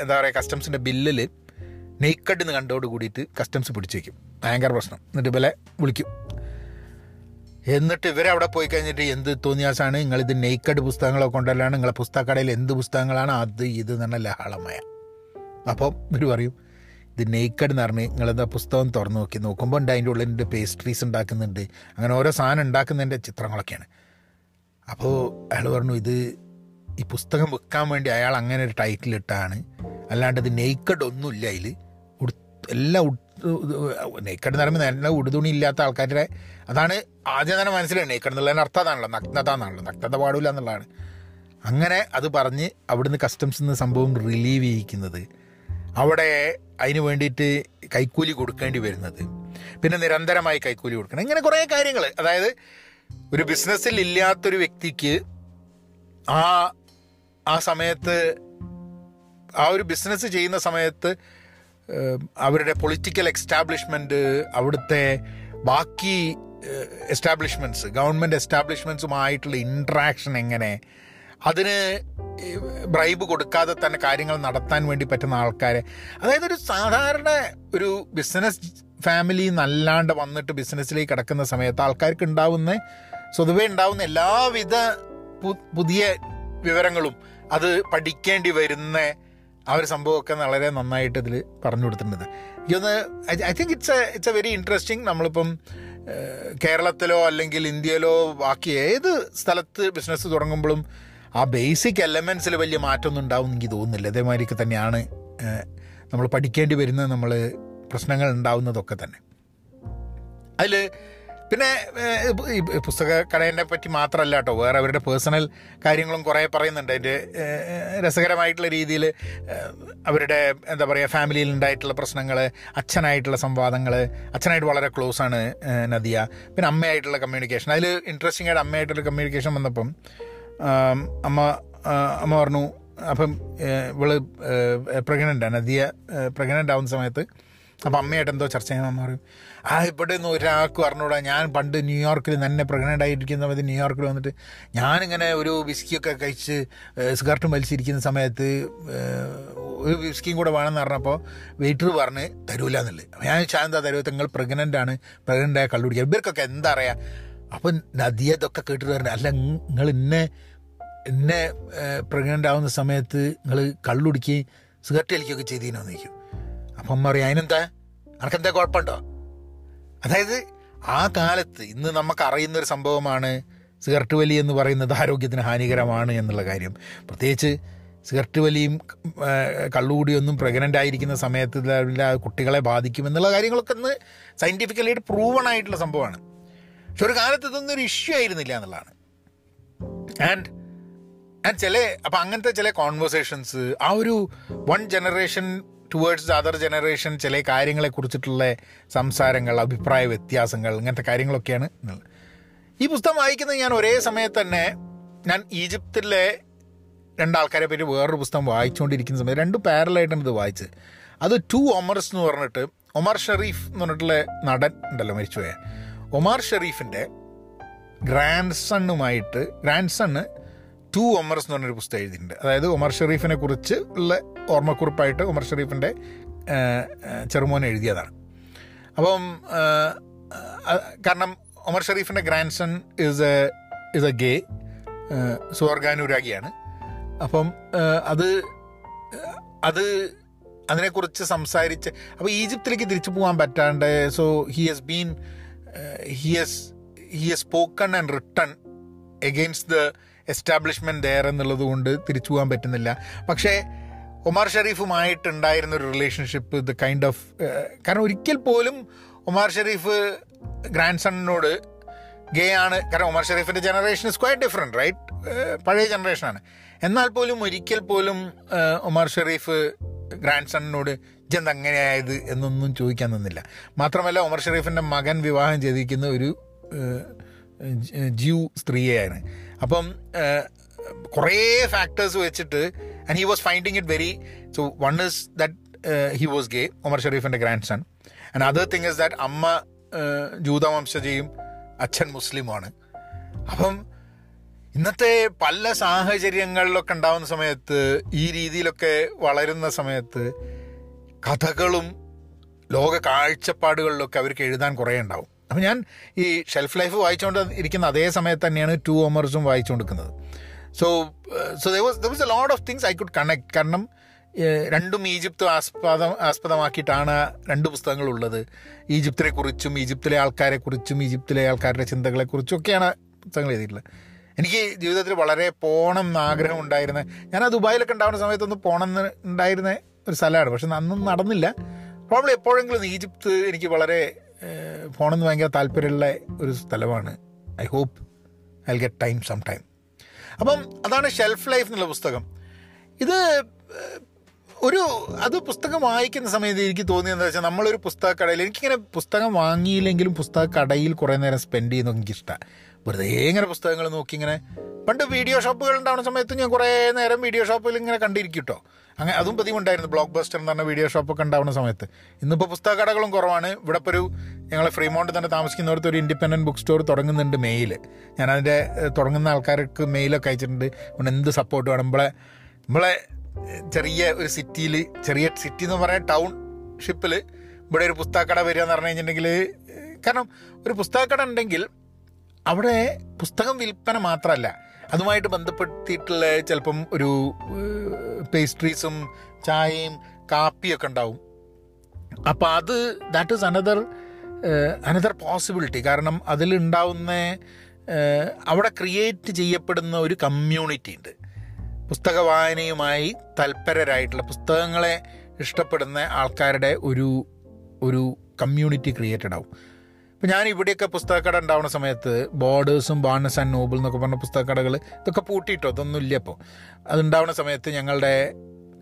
എന്താ പറയുക കസ്റ്റംസിന്റെ ബില്ലിൽ നെയ്ക്കഡ് എന്ന് കണ്ടോട് കൂടിയിട്ട് കസ്റ്റംസ് പിടിച്ചേക്കും. ഭയങ്കര പ്രശ്നം. എന്നിട്ട് ഇവരെ വിളിക്കും. എന്നിട്ട് ഇവരെ അവിടെ പോയി കഴിഞ്ഞിട്ട് എന്ത് തോന്നിയാസാണ്? നിങ്ങളിത് നെയ്ക്കഡ് പുസ്തകങ്ങളൊക്കെ കൊണ്ടല്ലാണ് നിങ്ങളുടെ പുസ്തകക്കടയിൽ എന്ത് പുസ്തകങ്ങളാണ്? അത് ഇത് എന്ന് ലഹളമായ. അപ്പം ഇവർ പറയും ഇത് നെയ്ക്കഡ് എന്ന് പറഞ്ഞ് നിങ്ങളെന്താ പുസ്തകം തുറന്ന് നോക്കി? നോക്കുമ്പോൾ ഉണ്ട് അതിന്റെ ഉള്ളിൽ പേസ്ട്രീസ് ഉണ്ടാക്കുന്നുണ്ട്. അങ്ങനെ ഓരോ സാധനം ഉണ്ടാക്കുന്നതിന്റെ ചിത്രങ്ങളൊക്കെയാണ്. അപ്പോൾ അയാൾ പറഞ്ഞു ഇത് ഈ പുസ്തകം വെക്കാൻ വേണ്ടി അയാൾ അങ്ങനെ ഒരു ടൈറ്റിൽ ഇട്ടാണ്. അല്ലാണ്ട് ഇത് നെയ്ക്കഡ് ഒന്നുമില്ല അതിൽ എല്ലാം നെയ്ക്കഡ് എന്ന് പറയുമ്പോൾ നല്ല ഉടുതുണി ഇല്ലാത്ത ആൾക്കാരുടെ അതാണ് ആദ്യം തന്നെ മനസ്സിലായി. നെയ്ക്കട് എന്നുള്ളതിന് അർത്ഥം അതാണല്ലോ. നഗ്നത എന്നാണല്ലോ. നഗ്നത പാടില്ല എന്നുള്ളതാണ്. അങ്ങനെ അത് പറഞ്ഞ് അവിടുന്ന് കസ്റ്റംസിൽ നിന്ന് സംഭവം റിലീവ് ചെയ്യിക്കുന്നത്. അവിടെ അതിന് വേണ്ടിയിട്ട് കൈക്കൂലി കൊടുക്കേണ്ടി വരുന്നത്. പിന്നെ നിരന്തരമായി കൈക്കൂലി കൊടുക്കണം. ഇങ്ങനെ കുറേ കാര്യങ്ങൾ. അതായത് ഒരു ബിസിനസ്സിൽ ഇല്ലാത്തൊരു വ്യക്തിക്ക് ആ ആ സമയത്ത് ആ ഒരു ബിസിനസ് ചെയ്യുന്ന സമയത്ത് അവരുടെ പൊളിറ്റിക്കൽ എക്സ്റ്റാബ്ലിഷ്മെന്റ് അവിടുത്തെ ബാക്കി എസ്റ്റാബ്ലിഷ്മെന്റ്സ് ഗവൺമെന്റ് എസ്റ്റാബ്ലിഷ്മെന്റ്സുമായിട്ടുള്ള ഇൻട്രാക്ഷൻ എങ്ങനെ? അതിന് ബ്രൈബ് കൊടുക്കാതെ തന്നെ കാര്യങ്ങൾ നടത്താൻ വേണ്ടി പറ്റുന്ന ആൾക്കാരെ. അതായത് ഒരു സാധാരണ ഒരു ബിസിനസ് ഫാമിലി നല്ലാണ്ട് വന്നിട്ട് ബിസിനസ്സിലേക്ക് കിടക്കുന്ന സമയത്ത് ആൾക്കാർക്ക് ഉണ്ടാവുന്ന സ്വതവേ ഉണ്ടാവുന്ന എല്ലാവിധ പുതിയ വിവരങ്ങളും അത് പഠിക്കേണ്ടി വരുന്ന ആ ഒരു സംഭവമൊക്കെ വളരെ നന്നായിട്ട് ഇതിൽ പറഞ്ഞു കൊടുത്തിട്ടുണ്ട്. എനിക്കൊന്ന് I think it's a it's a very interesting നമ്മളിപ്പം കേരളത്തിലോ അല്ലെങ്കിൽ ഇന്ത്യയിലോ ബാക്കി ഏത് സ്ഥലത്ത് ബിസിനസ് തുടങ്ങുമ്പോഴും ആ ബേസിക് എലമെൻസിൽ വലിയ മാറ്റമൊന്നും ഉണ്ടാവും എനിക്ക് തോന്നുന്നില്ല. അതേമാതിരിക്ക് തന്നെയാണ് നമ്മൾ പഠിക്കേണ്ടി വരുന്നത് നമ്മൾ പ്രശ്നങ്ങൾ ഉണ്ടാവുന്നതൊക്കെ തന്നെ. അതിൽ പിന്നെ പുസ്തക കടേനെ പറ്റി മാത്രമല്ല കേട്ടോ. വേറെ അവരുടെ പേഴ്സണൽ കാര്യങ്ങളും കുറേ പറയുന്നുണ്ട്. അതിന്റെ രസകരമായിട്ടുള്ള രീതിയിൽ അവരുടെ എന്താ പറയുക ഫാമിലിയിൽ ഉണ്ടായിട്ടുള്ള പ്രശ്നങ്ങൾ അച്ഛനായിട്ടുള്ള സംവാദങ്ങൾ അച്ഛനായിട്ട് വളരെ ക്ലോസ് ആണ് നദിയ. പിന്നെ അമ്മയായിട്ടുള്ള കമ്മ്യൂണിക്കേഷൻ. അതിൽ ഇൻട്രസ്റ്റിംഗ് ആയിട്ട് അമ്മയായിട്ടുള്ള കമ്മ്യൂണിക്കേഷൻ വന്നപ്പം അമ്മ അമ്മ പറഞ്ഞു അപ്പം ഇവൾ പ്രഗ്നന്റാണ് നദിയ പ്രഗ്നന്റ് ആവുന്ന സമയത്ത് അപ്പം അമ്മയായിട്ട് എന്തോ ചർച്ച ചെയ്യുമ്പോൾ അമ്മ പറയും. ആ ഇവിടെ നിന്ന് ഒരാൾക്ക് പറഞ്ഞുകൂടാ ഞാൻ പണ്ട് ന്യൂയോർക്കിൽ തന്നെ പ്രഗ്നന്റ് ആയിരിക്കുന്ന സമയത്ത് ന്യൂയോർക്കിൽ വന്നിട്ട് ഞാനിങ്ങനെ ഒരു വിസ്കിയൊക്കെ കഴിച്ച് സിഗരറ്റും വലിച്ചിരിക്കുന്ന സമയത്ത് ഒരു വിസ്കിയും കൂടെ വേണമെന്ന് പറഞ്ഞപ്പോൾ വെയിറ്റർ പറഞ്ഞ് തരൂല എന്നുള്ളത്. ഞാൻ ചായ എന്താ തരുമോ നിങ്ങൾ പ്രഗ്നന്റ് ആണ്. പ്രഗ്നന്റ് ആയ കള്ളുപിടിക്കുക ഇവർക്കൊക്കെ എന്താ അറിയുക അപ്പം നദിയ ഇതൊക്കെ കേട്ടിട്ട് പറഞ്ഞു അല്ല നിങ്ങൾ ഇന്നെ എന്നെ പ്രഗ്നന്റ് ആവുന്ന സമയത്ത് നിങ്ങൾ കള്ളുടിക്കുകയും സിഗരറ്റ് വലിക്കുകയൊക്കെ ചെയ്തീനോ? ചോദിക്കും. അപ്പം പറയും അതിനെന്താ? അനക്കെന്താ കുഴപ്പമുണ്ടോ? അതായത് ആ കാലത്ത് ഇന്ന് നമുക്ക് അറിയുന്ന ഒരു സംഭവമാണ് സിഗരറ്റ് വലി എന്ന് പറയുന്നത് ആരോഗ്യത്തിന് ഹാനികരമാണ് എന്നുള്ള കാര്യം. പ്രത്യേകിച്ച് സിഗരറ്റ് വലിയും കള്ളുകൂടിയൊന്നും പ്രഗ്നന്റ് ആയിരിക്കുന്ന സമയത്ത് കുട്ടികളെ ബാധിക്കും എന്നുള്ള കാര്യങ്ങളൊക്കെ ഇന്ന് സയന്റിഫിക്കലായിട്ട് പ്രൂവൺ ആയിട്ടുള്ള സംഭവമാണ്. പക്ഷെ ഒരു കാലത്ത് ഇതൊന്നും ഒരു ഇഷ്യൂ ആയിരുന്നില്ല എന്നുള്ളതാണ്. ആൻഡ് ആൻഡ് ചില അപ്പം അങ്ങനത്തെ ചില കോൺവെർസേഷൻസ് ആ ഒരു one generation towards the other generation ചില കാര്യങ്ങളെ കുറിച്ചിട്ടുള്ള സംസാരങ്ങൾ അഭിപ്രായ വ്യത്യാസങ്ങൾ ഇങ്ങനത്തെ കാര്യങ്ങളൊക്കെയാണ്. ഈ പുസ്തകം വായിക്കുന്നത് ഞാൻ ഒരേ സമയത്ത് തന്നെ ഞാൻ ഈജിപ്തിലെ രണ്ടാൾക്കാരെ പറ്റി വേറൊരു പുസ്തകം വായിച്ചുകൊണ്ടിരിക്കുന്ന സമയത്ത് രണ്ട് പാരലായിട്ടാണ് ഇത് വായിച്ചത് അത് ടു ഒമർസ് എന്ന് പറഞ്ഞിട്ട് ഒമർ ഷെറീഫ് എന്ന് പറഞ്ഞിട്ടുള്ള നടൻ ഉണ്ടല്ലോ മരിച്ചുപോയ ഒമർ ഷെറീഫിന്റെ ഗ്രാൻഡ് സണ്ണുമായിട്ട് ഗ്രാൻഡ് സണ്ണ് ടു ഒമർസ് എന്ന് പറഞ്ഞൊരു പുസ്തകം എഴുതിയിട്ടുണ്ട്. അതായത് ഒമർ ഷെറീഫിനെ കുറിച്ച് ഉള്ള ഓർമ്മക്കുറിപ്പായിട്ട് ഉമർ ഷെറീഫിന്റെ ചെറുമോൻ എഴുതിയതാണ്. അപ്പം കാരണം Omar ഷെറീഫിന്റെ grandson is a is a gay സ്വർഗാനുരാഗിയാണ്. അപ്പം അത് അത് അതിനെക്കുറിച്ച് സംസാരിച്ച് അപ്പോൾ ഈജിപ്തിലേക്ക് തിരിച്ചു പോകാൻ പറ്റാണ്ട് so he has been he has he has spoken and written against the establishment there എന്നുള്ളത് കൊണ്ട് തിരിച്ചു പോകാൻ പറ്റുന്നില്ല പക്ഷേ ഒമാർ ഷെരീഫുമായിട്ടുണ്ടായിരുന്ന ഒരു റിലേഷൻഷിപ്പ് ദ കൈൻഡ് ഓഫ് കാരണം ഒരിക്കൽ പോലും ഒമാർ ഷെരീഫ് ഗ്രാൻഡ് സണ്ണിനോട് ഗേ ആണ് കാരണം Omar ഷെരീഫിന്റെ generation is quite different right പഴയ ജനറേഷനാണ് എന്നാൽ പോലും ഒരിക്കൽ പോലും ഉമർ ഷെരീഫ് ഗ്രാൻഡ് സണ്ണിനോട് ജന്ത് അങ്ങനെയായത് എന്നൊന്നും ചോദിക്കാൻ നിന്നില്ല മാത്രമല്ല ഒമർ ഷെരീഫിന്റെ മകൻ വിവാഹം ചെയ്തിരിക്കുന്ന ഒരു ജീവ് സ്ത്രീയാണ് അപ്പം കുറേ ഫാക്ടേഴ്സ് വെച്ചിട്ട് and he was finding it very so one is that he was gay Omar ഷെറീഫിന്റെ grandson and other thing is that അമ്മ ഏഹ്, ജൂത വംശജയും അച്ഛൻ മുസ്ലിമാണ്. അപ്പം ഇന്നത്തെ പല സാഹചര്യങ്ങളിലൊക്കെ ഉണ്ടാവുന്ന സമയത്ത് ഈ രീതിയിലൊക്കെ വളരുന്ന സമയത്ത് കഥകളും ലോക കാഴ്ചപ്പാടുകളിലൊക്കെ അവർക്ക് എഴുതാൻ കുറേ ഉണ്ടാവും. അപ്പം ഞാൻ ഈ ഷെൽഫ് ലൈഫ് വായിച്ചുകൊണ്ട് ഇരിക്കുന്ന അതേ സമയത്ത് തന്നെയാണ് ടു ഓമേഴ്സും വായിച്ചുകൊണ്ടിരിക്കുന്നത് so so the was the was a lot of things I could connect കാരണം രണ്ടും ഈജിപ്ത് ആസ്പദം ആസ്പദമാക്കിയിട്ടാണ് രണ്ട് പുസ്തകങ്ങളുള്ളത്. ഈജിപ്തിനെ കുറിച്ചും ഈജിപ്തിലെ ആൾക്കാരെക്കുറിച്ചും ഈജിപ്തിലെ ആൾക്കാരുടെ ചിന്തകളെ കുറിച്ചും ഒക്കെയാണ് പുസ്തകങ്ങൾ എഴുതിയിട്ടുള്ളത്. എനിക്ക് ജീവിതത്തിൽ വളരെ പോകണം എന്ന് ആഗ്രഹം ഉണ്ടായിരുന്നത് ഞാൻ ആ ദുബായിലൊക്കെ ഉണ്ടാവുന്ന സമയത്തൊന്ന് പോകണം എന്ന് ഉണ്ടായിരുന്ന ഒരു സ്ഥലമാണ്. പക്ഷെ അന്നും നടന്നില്ല. പ്രോബ്ലം എപ്പോഴെങ്കിലും ഈജിപ്ത് എനിക്ക് വളരെ പോകണമെന്ന് ഭയങ്കര താല്പര്യമുള്ള ഒരു സ്ഥലമാണ്. I hope I get time some time അപ്പം അതാണ് ഷെൽഫ് ലൈഫ് എന്നുള്ള പുസ്തകം. ഇത് ഒരു അത് പുസ്തകം വായിക്കുന്ന സമയത്ത് എനിക്ക് തോന്നിയെന്ന് വെച്ചാൽ നമ്മളൊരു പുസ്തക കടയിൽ എനിക്കിങ്ങനെ പുസ്തകം വാങ്ങിയില്ലെങ്കിലും പുസ്തക കടയിൽ കുറേ നേരം സ്പെൻഡ് ചെയ്യുന്നത് എനിക്കിഷ്ടമാണ് വെറുതെ ഇങ്ങനെ പുസ്തകങ്ങൾ നോക്കി ഇങ്ങനെ പണ്ട് വീഡിയോ ഷോപ്പുകൾ ഉണ്ടാവുന്ന സമയത്ത് ഞാൻ കുറേ നേരം വീഡിയോ ഷോപ്പിൽ ഇങ്ങനെ കണ്ടിരിക്കും കേട്ടോ അങ്ങനെ അതും പതിവുണ്ടായിരുന്നു. ബ്ലോക്ക് ബസ്റ്റർ എന്ന് പറഞ്ഞ വീഡിയോ ഷോപ്പൊക്കെ ഉണ്ടാവുന്ന സമയത്ത്. ഇന്നിപ്പോൾ പുസ്തക കടകളും കുറവാണ്. ഇവിടെ ഇപ്പോൾ ഒരു ഞങ്ങൾ ഫ്രീമൗണ്ട് തന്നെ താമസിക്കുന്നവർക്ക് ഒരു ഇൻഡിപെൻഡന്റ് ബുക്ക് സ്റ്റോർ തുടങ്ങുന്നുണ്ട് മെയിൽ ഞാൻ അതിന്റെ തുടങ്ങുന്ന ആൾക്കാർക്ക് മെയിലൊക്കെ അയച്ചിട്ടുണ്ട്. അതുകൊണ്ട് എന്ത് സപ്പോർട്ട് വേണം? നമ്മളെ നമ്മളെ ചെറിയ ഒരു സിറ്റിയിൽ ചെറിയ സിറ്റി എന്ന് പറയാൻ ടൗൺഷിപ്പിൽ ഇവിടെ ഒരു പുസ്തകക്കട വരിക എന്ന് പറഞ്ഞു കഴിഞ്ഞിട്ടുണ്ടെങ്കിൽ കാരണം ഒരു പുസ്തകക്കട ഉണ്ടെങ്കിൽ അവിടെ പുസ്തകം വിൽപ്പന മാത്രമല്ല അതുമായിട്ട് ബന്ധപ്പെടുത്തിയിട്ടുള്ള ചിലപ്പം ഒരു പേസ്ട്രീസും ചായയും കാപ്പിയൊക്കെ ഉണ്ടാവും. അപ്പോൾ അത് that is another another possibility കാരണം അതിലുണ്ടാവുന്ന അവിടെ ക്രിയേറ്റ് ചെയ്യപ്പെടുന്ന ഒരു കമ്മ്യൂണിറ്റി ഉണ്ട്. പുസ്തക വായനയുമായി തൽപരരായിട്ടുള്ള പുസ്തകങ്ങളെ ഇഷ്ടപ്പെടുന്ന ആൾക്കാരുടെ ഒരു ഒരു കമ്മ്യൂണിറ്റി ക്രിയേറ്റഡ് ആവും. ഇപ്പം ഞാൻ ഇവിടെയൊക്കെ പുസ്തകക്കട ഉണ്ടാവുന്ന സമയത്ത് ബോർഡേഴ്സും ബാണസ് ആൻഡ് നോബിൾ എന്നൊക്കെ പറഞ്ഞ പുസ്തകക്കടകൾ ഇതൊക്കെ പൂട്ടിയിട്ടോ? അതൊന്നും ഇല്ല ഇപ്പോൾ അതുണ്ടാവുന്ന സമയത്ത് ഞങ്ങളുടെ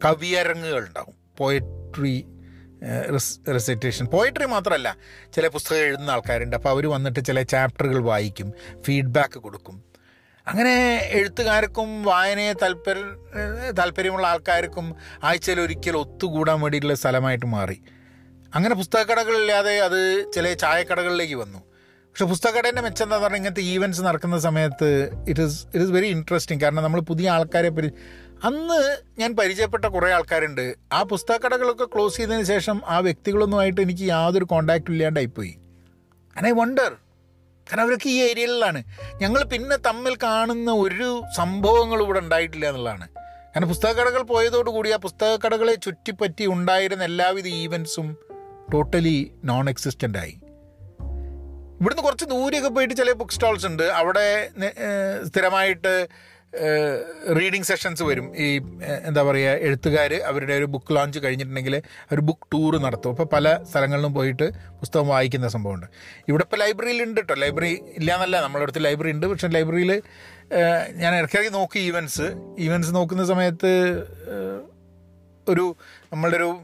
കവിയരങ്ങുകൾ ഉണ്ടാവും. പോയട്രി റെസിറ്റേഷൻ പോയട്രി മാത്രമല്ല ചില പുസ്തകം എഴുതുന്ന ആൾക്കാരുണ്ട്. അപ്പോൾ അവർ വന്നിട്ട് ചില ചാപ്റ്ററുകൾ വായിക്കും ഫീഡ്ബാക്ക് കൊടുക്കും. അങ്ങനെ എഴുത്തുകാർക്കും വായനയെ താല്പര്യ താല്പര്യമുള്ള ആൾക്കാർക്കും ആഴ്ചയിൽ ഒരിക്കൽ ഒത്തുകൂടാൻ വേണ്ടിയിട്ടുള്ള സ്ഥലമായിട്ട് മാറി. അങ്ങനെ പുസ്തകക്കടകളില്ലാതെ അത് ചില ചായക്കടകളിലേക്ക് വന്നു. പക്ഷെ പുസ്തകക്കടേന്റെ മെച്ചം എന്താ പറഞ്ഞാൽ ഇങ്ങനത്തെ ഈവന്റ്സ് നടക്കുന്ന സമയത്ത് it is it is very interesting കാരണം നമ്മൾ പുതിയ ആൾക്കാരെ പരി അന്ന് ഞാൻ പരിചയപ്പെട്ട കുറേ ആൾക്കാരുണ്ട്. ആ പുസ്തകക്കടകളൊക്കെ ക്ലോസ് ചെയ്തതിന് ശേഷം ആ വ്യക്തികളൊന്നുമായിട്ട് എനിക്ക് യാതൊരു കോണ്ടാക്റ്റും ഇല്ലാണ്ടായിപ്പോയി ആൻഡ് ഐ വണ്ടർ കാരണം അവരൊക്കെ ഈ ഏരിയയിലാണ്. ഞങ്ങൾ പിന്നെ തമ്മിൽ കാണുന്ന ഒരു സംഭവങ്ങളും ഇവിടെ ഉണ്ടായിട്ടില്ല എന്നുള്ളതാണ്. കാരണം പുസ്തകക്കടകൾ പോയതോടുകൂടി ആ പുസ്തകക്കടകളെ ചുറ്റിപ്പറ്റി ഉണ്ടായിരുന്ന എല്ലാവിധ ഈവൻസും ടോട്ടലി നോൺ എക്സിസ്റ്റന്റ് ആയി. ഇവിടുന്ന് കുറച്ച് ദൂരെയൊക്കെ പോയിട്ട് ചില ബുക്ക് സ്റ്റോൾസ് ഉണ്ട്. അവിടെ സ്ഥിരമായിട്ട് റീഡിങ് സെഷൻസ് വരും. ഈ എന്താ പറയുക എഴുത്തുകാർ അവരുടെ ഒരു ബുക്ക് ലോഞ്ച് കഴിഞ്ഞിട്ടുണ്ടെങ്കിൽ ഒരു ബുക്ക് ടൂർ നടത്തും. അപ്പോൾ പല സ്ഥലങ്ങളിലും പോയിട്ട് പുസ്തകം വായിക്കുന്ന സംഭവമുണ്ട്. ഇവിടെ ഇപ്പോൾ ലൈബ്രറിയിൽ ഉണ്ട് കേട്ടോ ലൈബ്രറി ഇല്ല എന്നല്ല നമ്മുടെ അടുത്ത് ലൈബ്രറി ഉണ്ട് പക്ഷേ ലൈബ്രറിയിൽ ഞാൻ ഇടയ്ക്കിടയ്ക്ക് നോക്കി ഈവൻസ് ഈവൻസ് നോക്കുന്ന സമയത്ത് ഒരു നമ്മളുടെ ഒരു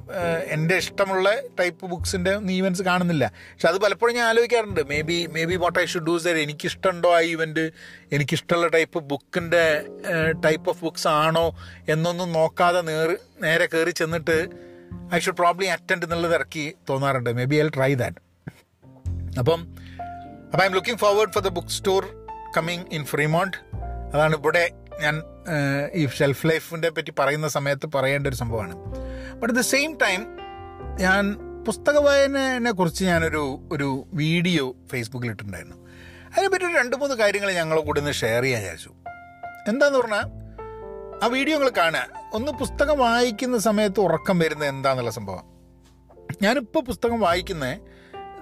എന്റെ ഇഷ്ടമുള്ള ടൈപ്പ് ബുക്സിന്റെ ഒന്നും ഈവൻസ് കാണുന്നില്ല. പക്ഷെ അത് പലപ്പോഴും ഞാൻ ആലോചിക്കാറുണ്ട്. Maybe maybe what I should does there എനിക്കിഷ്ടമുണ്ടോ ആ ഈവന്റ് എനിക്കിഷ്ടമുള്ള ടൈപ്പ് ബുക്കിന്റെ ടൈപ്പ് ഓഫ് ബുക്സ് ആണോ എന്നൊന്നും നോക്കാതെ നേർ നേരെ കയറി ചെന്നിട്ട് ഐ ഷുഡ് പ്രോബ്ലി അറ്റൻഡ് എന്നുള്ളത് ഇറക്കി തോന്നാറുണ്ട്. Maybe I try that അപ്പം അപ്പം I'm looking forward for the book store coming in Fremont അതാണ് ഇവിടെ ഞാൻ ഈ ഷെൽഫ് ലൈഫിന്റെ പറ്റി പറയുന്ന സമയത്ത് പറയേണ്ട ഒരു സംഭവമാണ്. But at the same time ഞാൻ പുസ്തക വായനയെ കുറിച്ച് ഞാനൊരു ഒരു വീഡിയോ ഫേസ്ബുക്കിൽ ഇട്ടിട്ടുണ്ടായിരുന്നു അതിനെപ്പറ്റി ഒരു രണ്ട് മൂന്ന് കാര്യങ്ങൾ ഞങ്ങളെ കൂടെ ഒന്ന് ഷെയർ ചെയ്യാൻ വിചാരിച്ചു. എന്താന്ന് പറഞ്ഞാൽ ആ വീഡിയോ നിങ്ങൾ കാണുക. ഒന്ന് പുസ്തകം വായിക്കുന്ന സമയത്ത് ഉറക്കം വരുന്നത് എന്താണെന്നുള്ള സംഭവം. ഞാനിപ്പോൾ പുസ്തകം വായിക്കുന്ന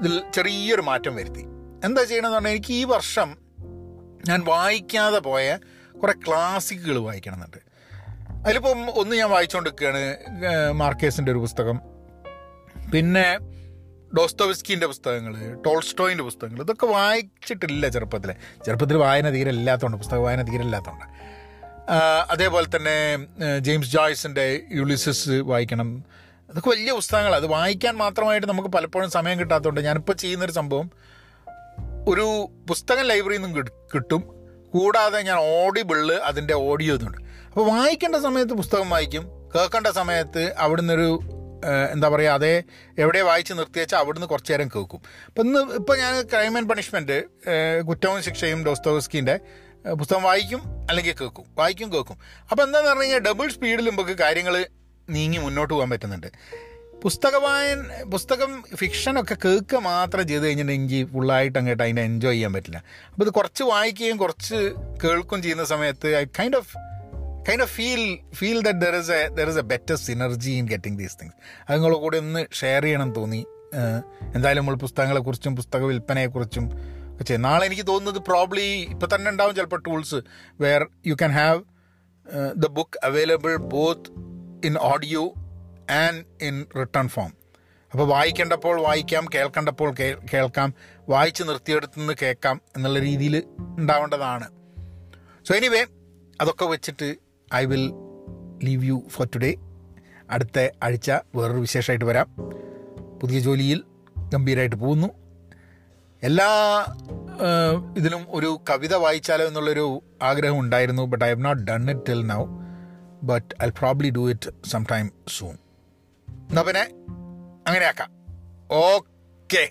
ഇതിൽ ചെറിയൊരു മാറ്റം വരുത്തി. എന്താ ചെയ്യണമെന്ന് പറഞ്ഞാൽ എനിക്ക് ഈ വർഷം ഞാൻ വായിക്കാതെ പോയ കുറേ ക്ലാസിക്കുകൾ വായിക്കണമെന്നുണ്ട്. അതിലിപ്പം ഒന്ന് ഞാൻ വായിച്ചുകൊണ്ടിരിക്കുകയാണ് മാർക്കേസിന്റെ ഒരു പുസ്തകം. പിന്നെ ഡോസ്തോവിസ്കിന്റെ പുസ്തകങ്ങൾ ടോൾസ്റ്റോയിന്റെ പുസ്തകങ്ങൾ ഇതൊക്കെ വായിച്ചിട്ടില്ല ചെറുപ്പത്തിൽ ചെറുപ്പത്തിൽ വായന തീരെ ഇല്ലാത്തതുകൊണ്ട് പുസ്തക വായന തീരെ ഇല്ലാത്തതുകൊണ്ട് അതേപോലെ തന്നെ ജെയിംസ് ജോയ്സിന്റെ യുളിസസ് വായിക്കണം. അതൊക്കെ വലിയ പുസ്തകങ്ങൾ അത് വായിക്കാൻ മാത്രമായിട്ട് നമുക്ക് പലപ്പോഴും സമയം കിട്ടാത്തതുകൊണ്ട് ഞാനിപ്പോൾ ചെയ്യുന്നൊരു സംഭവം ഒരു പുസ്തകം ലൈബ്രറിയിൽ നിന്നും കിട്ടും. കൂടാതെ ഞാൻ ഓഡിബിളിൽ അതിന്റെ ഓഡിയോ ഇതുണ്ട് അപ്പോൾ വായിക്കേണ്ട സമയത്ത് പുസ്തകം വായിക്കും. കേൾക്കേണ്ട സമയത്ത് അവിടുന്ന് ഒരു എന്താ പറയുക അതേ എവിടെ വായിച്ച് നിർത്തിവെച്ചാൽ അവിടുന്ന് കുറച്ച് നേരം കേൾക്കും. അപ്പം ഇന്ന് ഇപ്പോൾ ഞാൻ ക്രൈം ആൻഡ് പണിഷ്മെന്റ് കുറ്റവും ശിക്ഷയും ഡോസ്തോസ്കിന്റെ പുസ്തകം വായിക്കും അല്ലെങ്കിൽ കേൾക്കും. വായിക്കും കേൾക്കും. അപ്പോൾ എന്താണെന്ന് പറഞ്ഞു കഴിഞ്ഞാൽ ഡബിൾ സ്പീഡിൽ നമുക്ക് കാര്യങ്ങൾ നീങ്ങി മുന്നോട്ട് പോകാൻ പറ്റുന്നുണ്ട്. പുസ്തക വായന പുസ്തകം ഫിക്ഷനൊക്കെ കേൾക്കുക മാത്രം ചെയ്ത് കഴിഞ്ഞിട്ടുണ്ടെങ്കിൽ ഫുള്ളായിട്ട് അങ്ങോട്ട് അതിനെ എൻജോയ് ചെയ്യാൻ പറ്റില്ല. അപ്പോൾ ഇത് കുറച്ച് വായിക്കുകയും കുറച്ച് കേൾക്കുകയും ചെയ്യുന്ന സമയത്ത് I kind of kind of feel feel that there is a there is a better synergy in getting these things അത് കൂടെ ഒന്ന് ഷെയർ ചെയ്യണം തോന്നി. എന്തായാലും നമ്മൾ പുസ്തകങ്ങളെക്കുറിച്ചും പുസ്തക വിൽപ്പനയെക്കുറിച്ചും പക്ഷേ നാളെ എനിക്ക് തോന്നുന്നത് പ്രോബ്ലി ഇപ്പം തന്നെ ഉണ്ടാവും ചിലപ്പോൾ tools where you can have the book available both in audio and in written form അപ്പോൾ വായിക്കേണ്ടപ്പോൾ വായിക്കാം കേൾക്കേണ്ടപ്പോൾ കേൾക്കാം വായിച്ച് നിർത്തിയെടുത്തുനിന്ന് കേൾക്കാം എന്നുള്ള രീതിയിൽ ഉണ്ടാവേണ്ടതാണ്. സോ എനിവേ അതൊക്കെ വെച്ചിട്ട് I will leave you for today അടുത്ത ആഴ്ച വേറൊരു വിശേഷമായിട്ട് വരാം. പുതിയ ജോലിയിൽ ഗംഭീരമായിട്ട് പോകുന്നു. എല്ലാ ഇതിലും ഒരു കവിത വായിച്ചാലോ എന്നുള്ളൊരു ആഗ്രഹം ഉണ്ടായിരുന്നു but I have not done it till now but I probably do it some time soon എന്നാ പിന്നെ അങ്ങനെയാക്കാം. ഓക്കേ.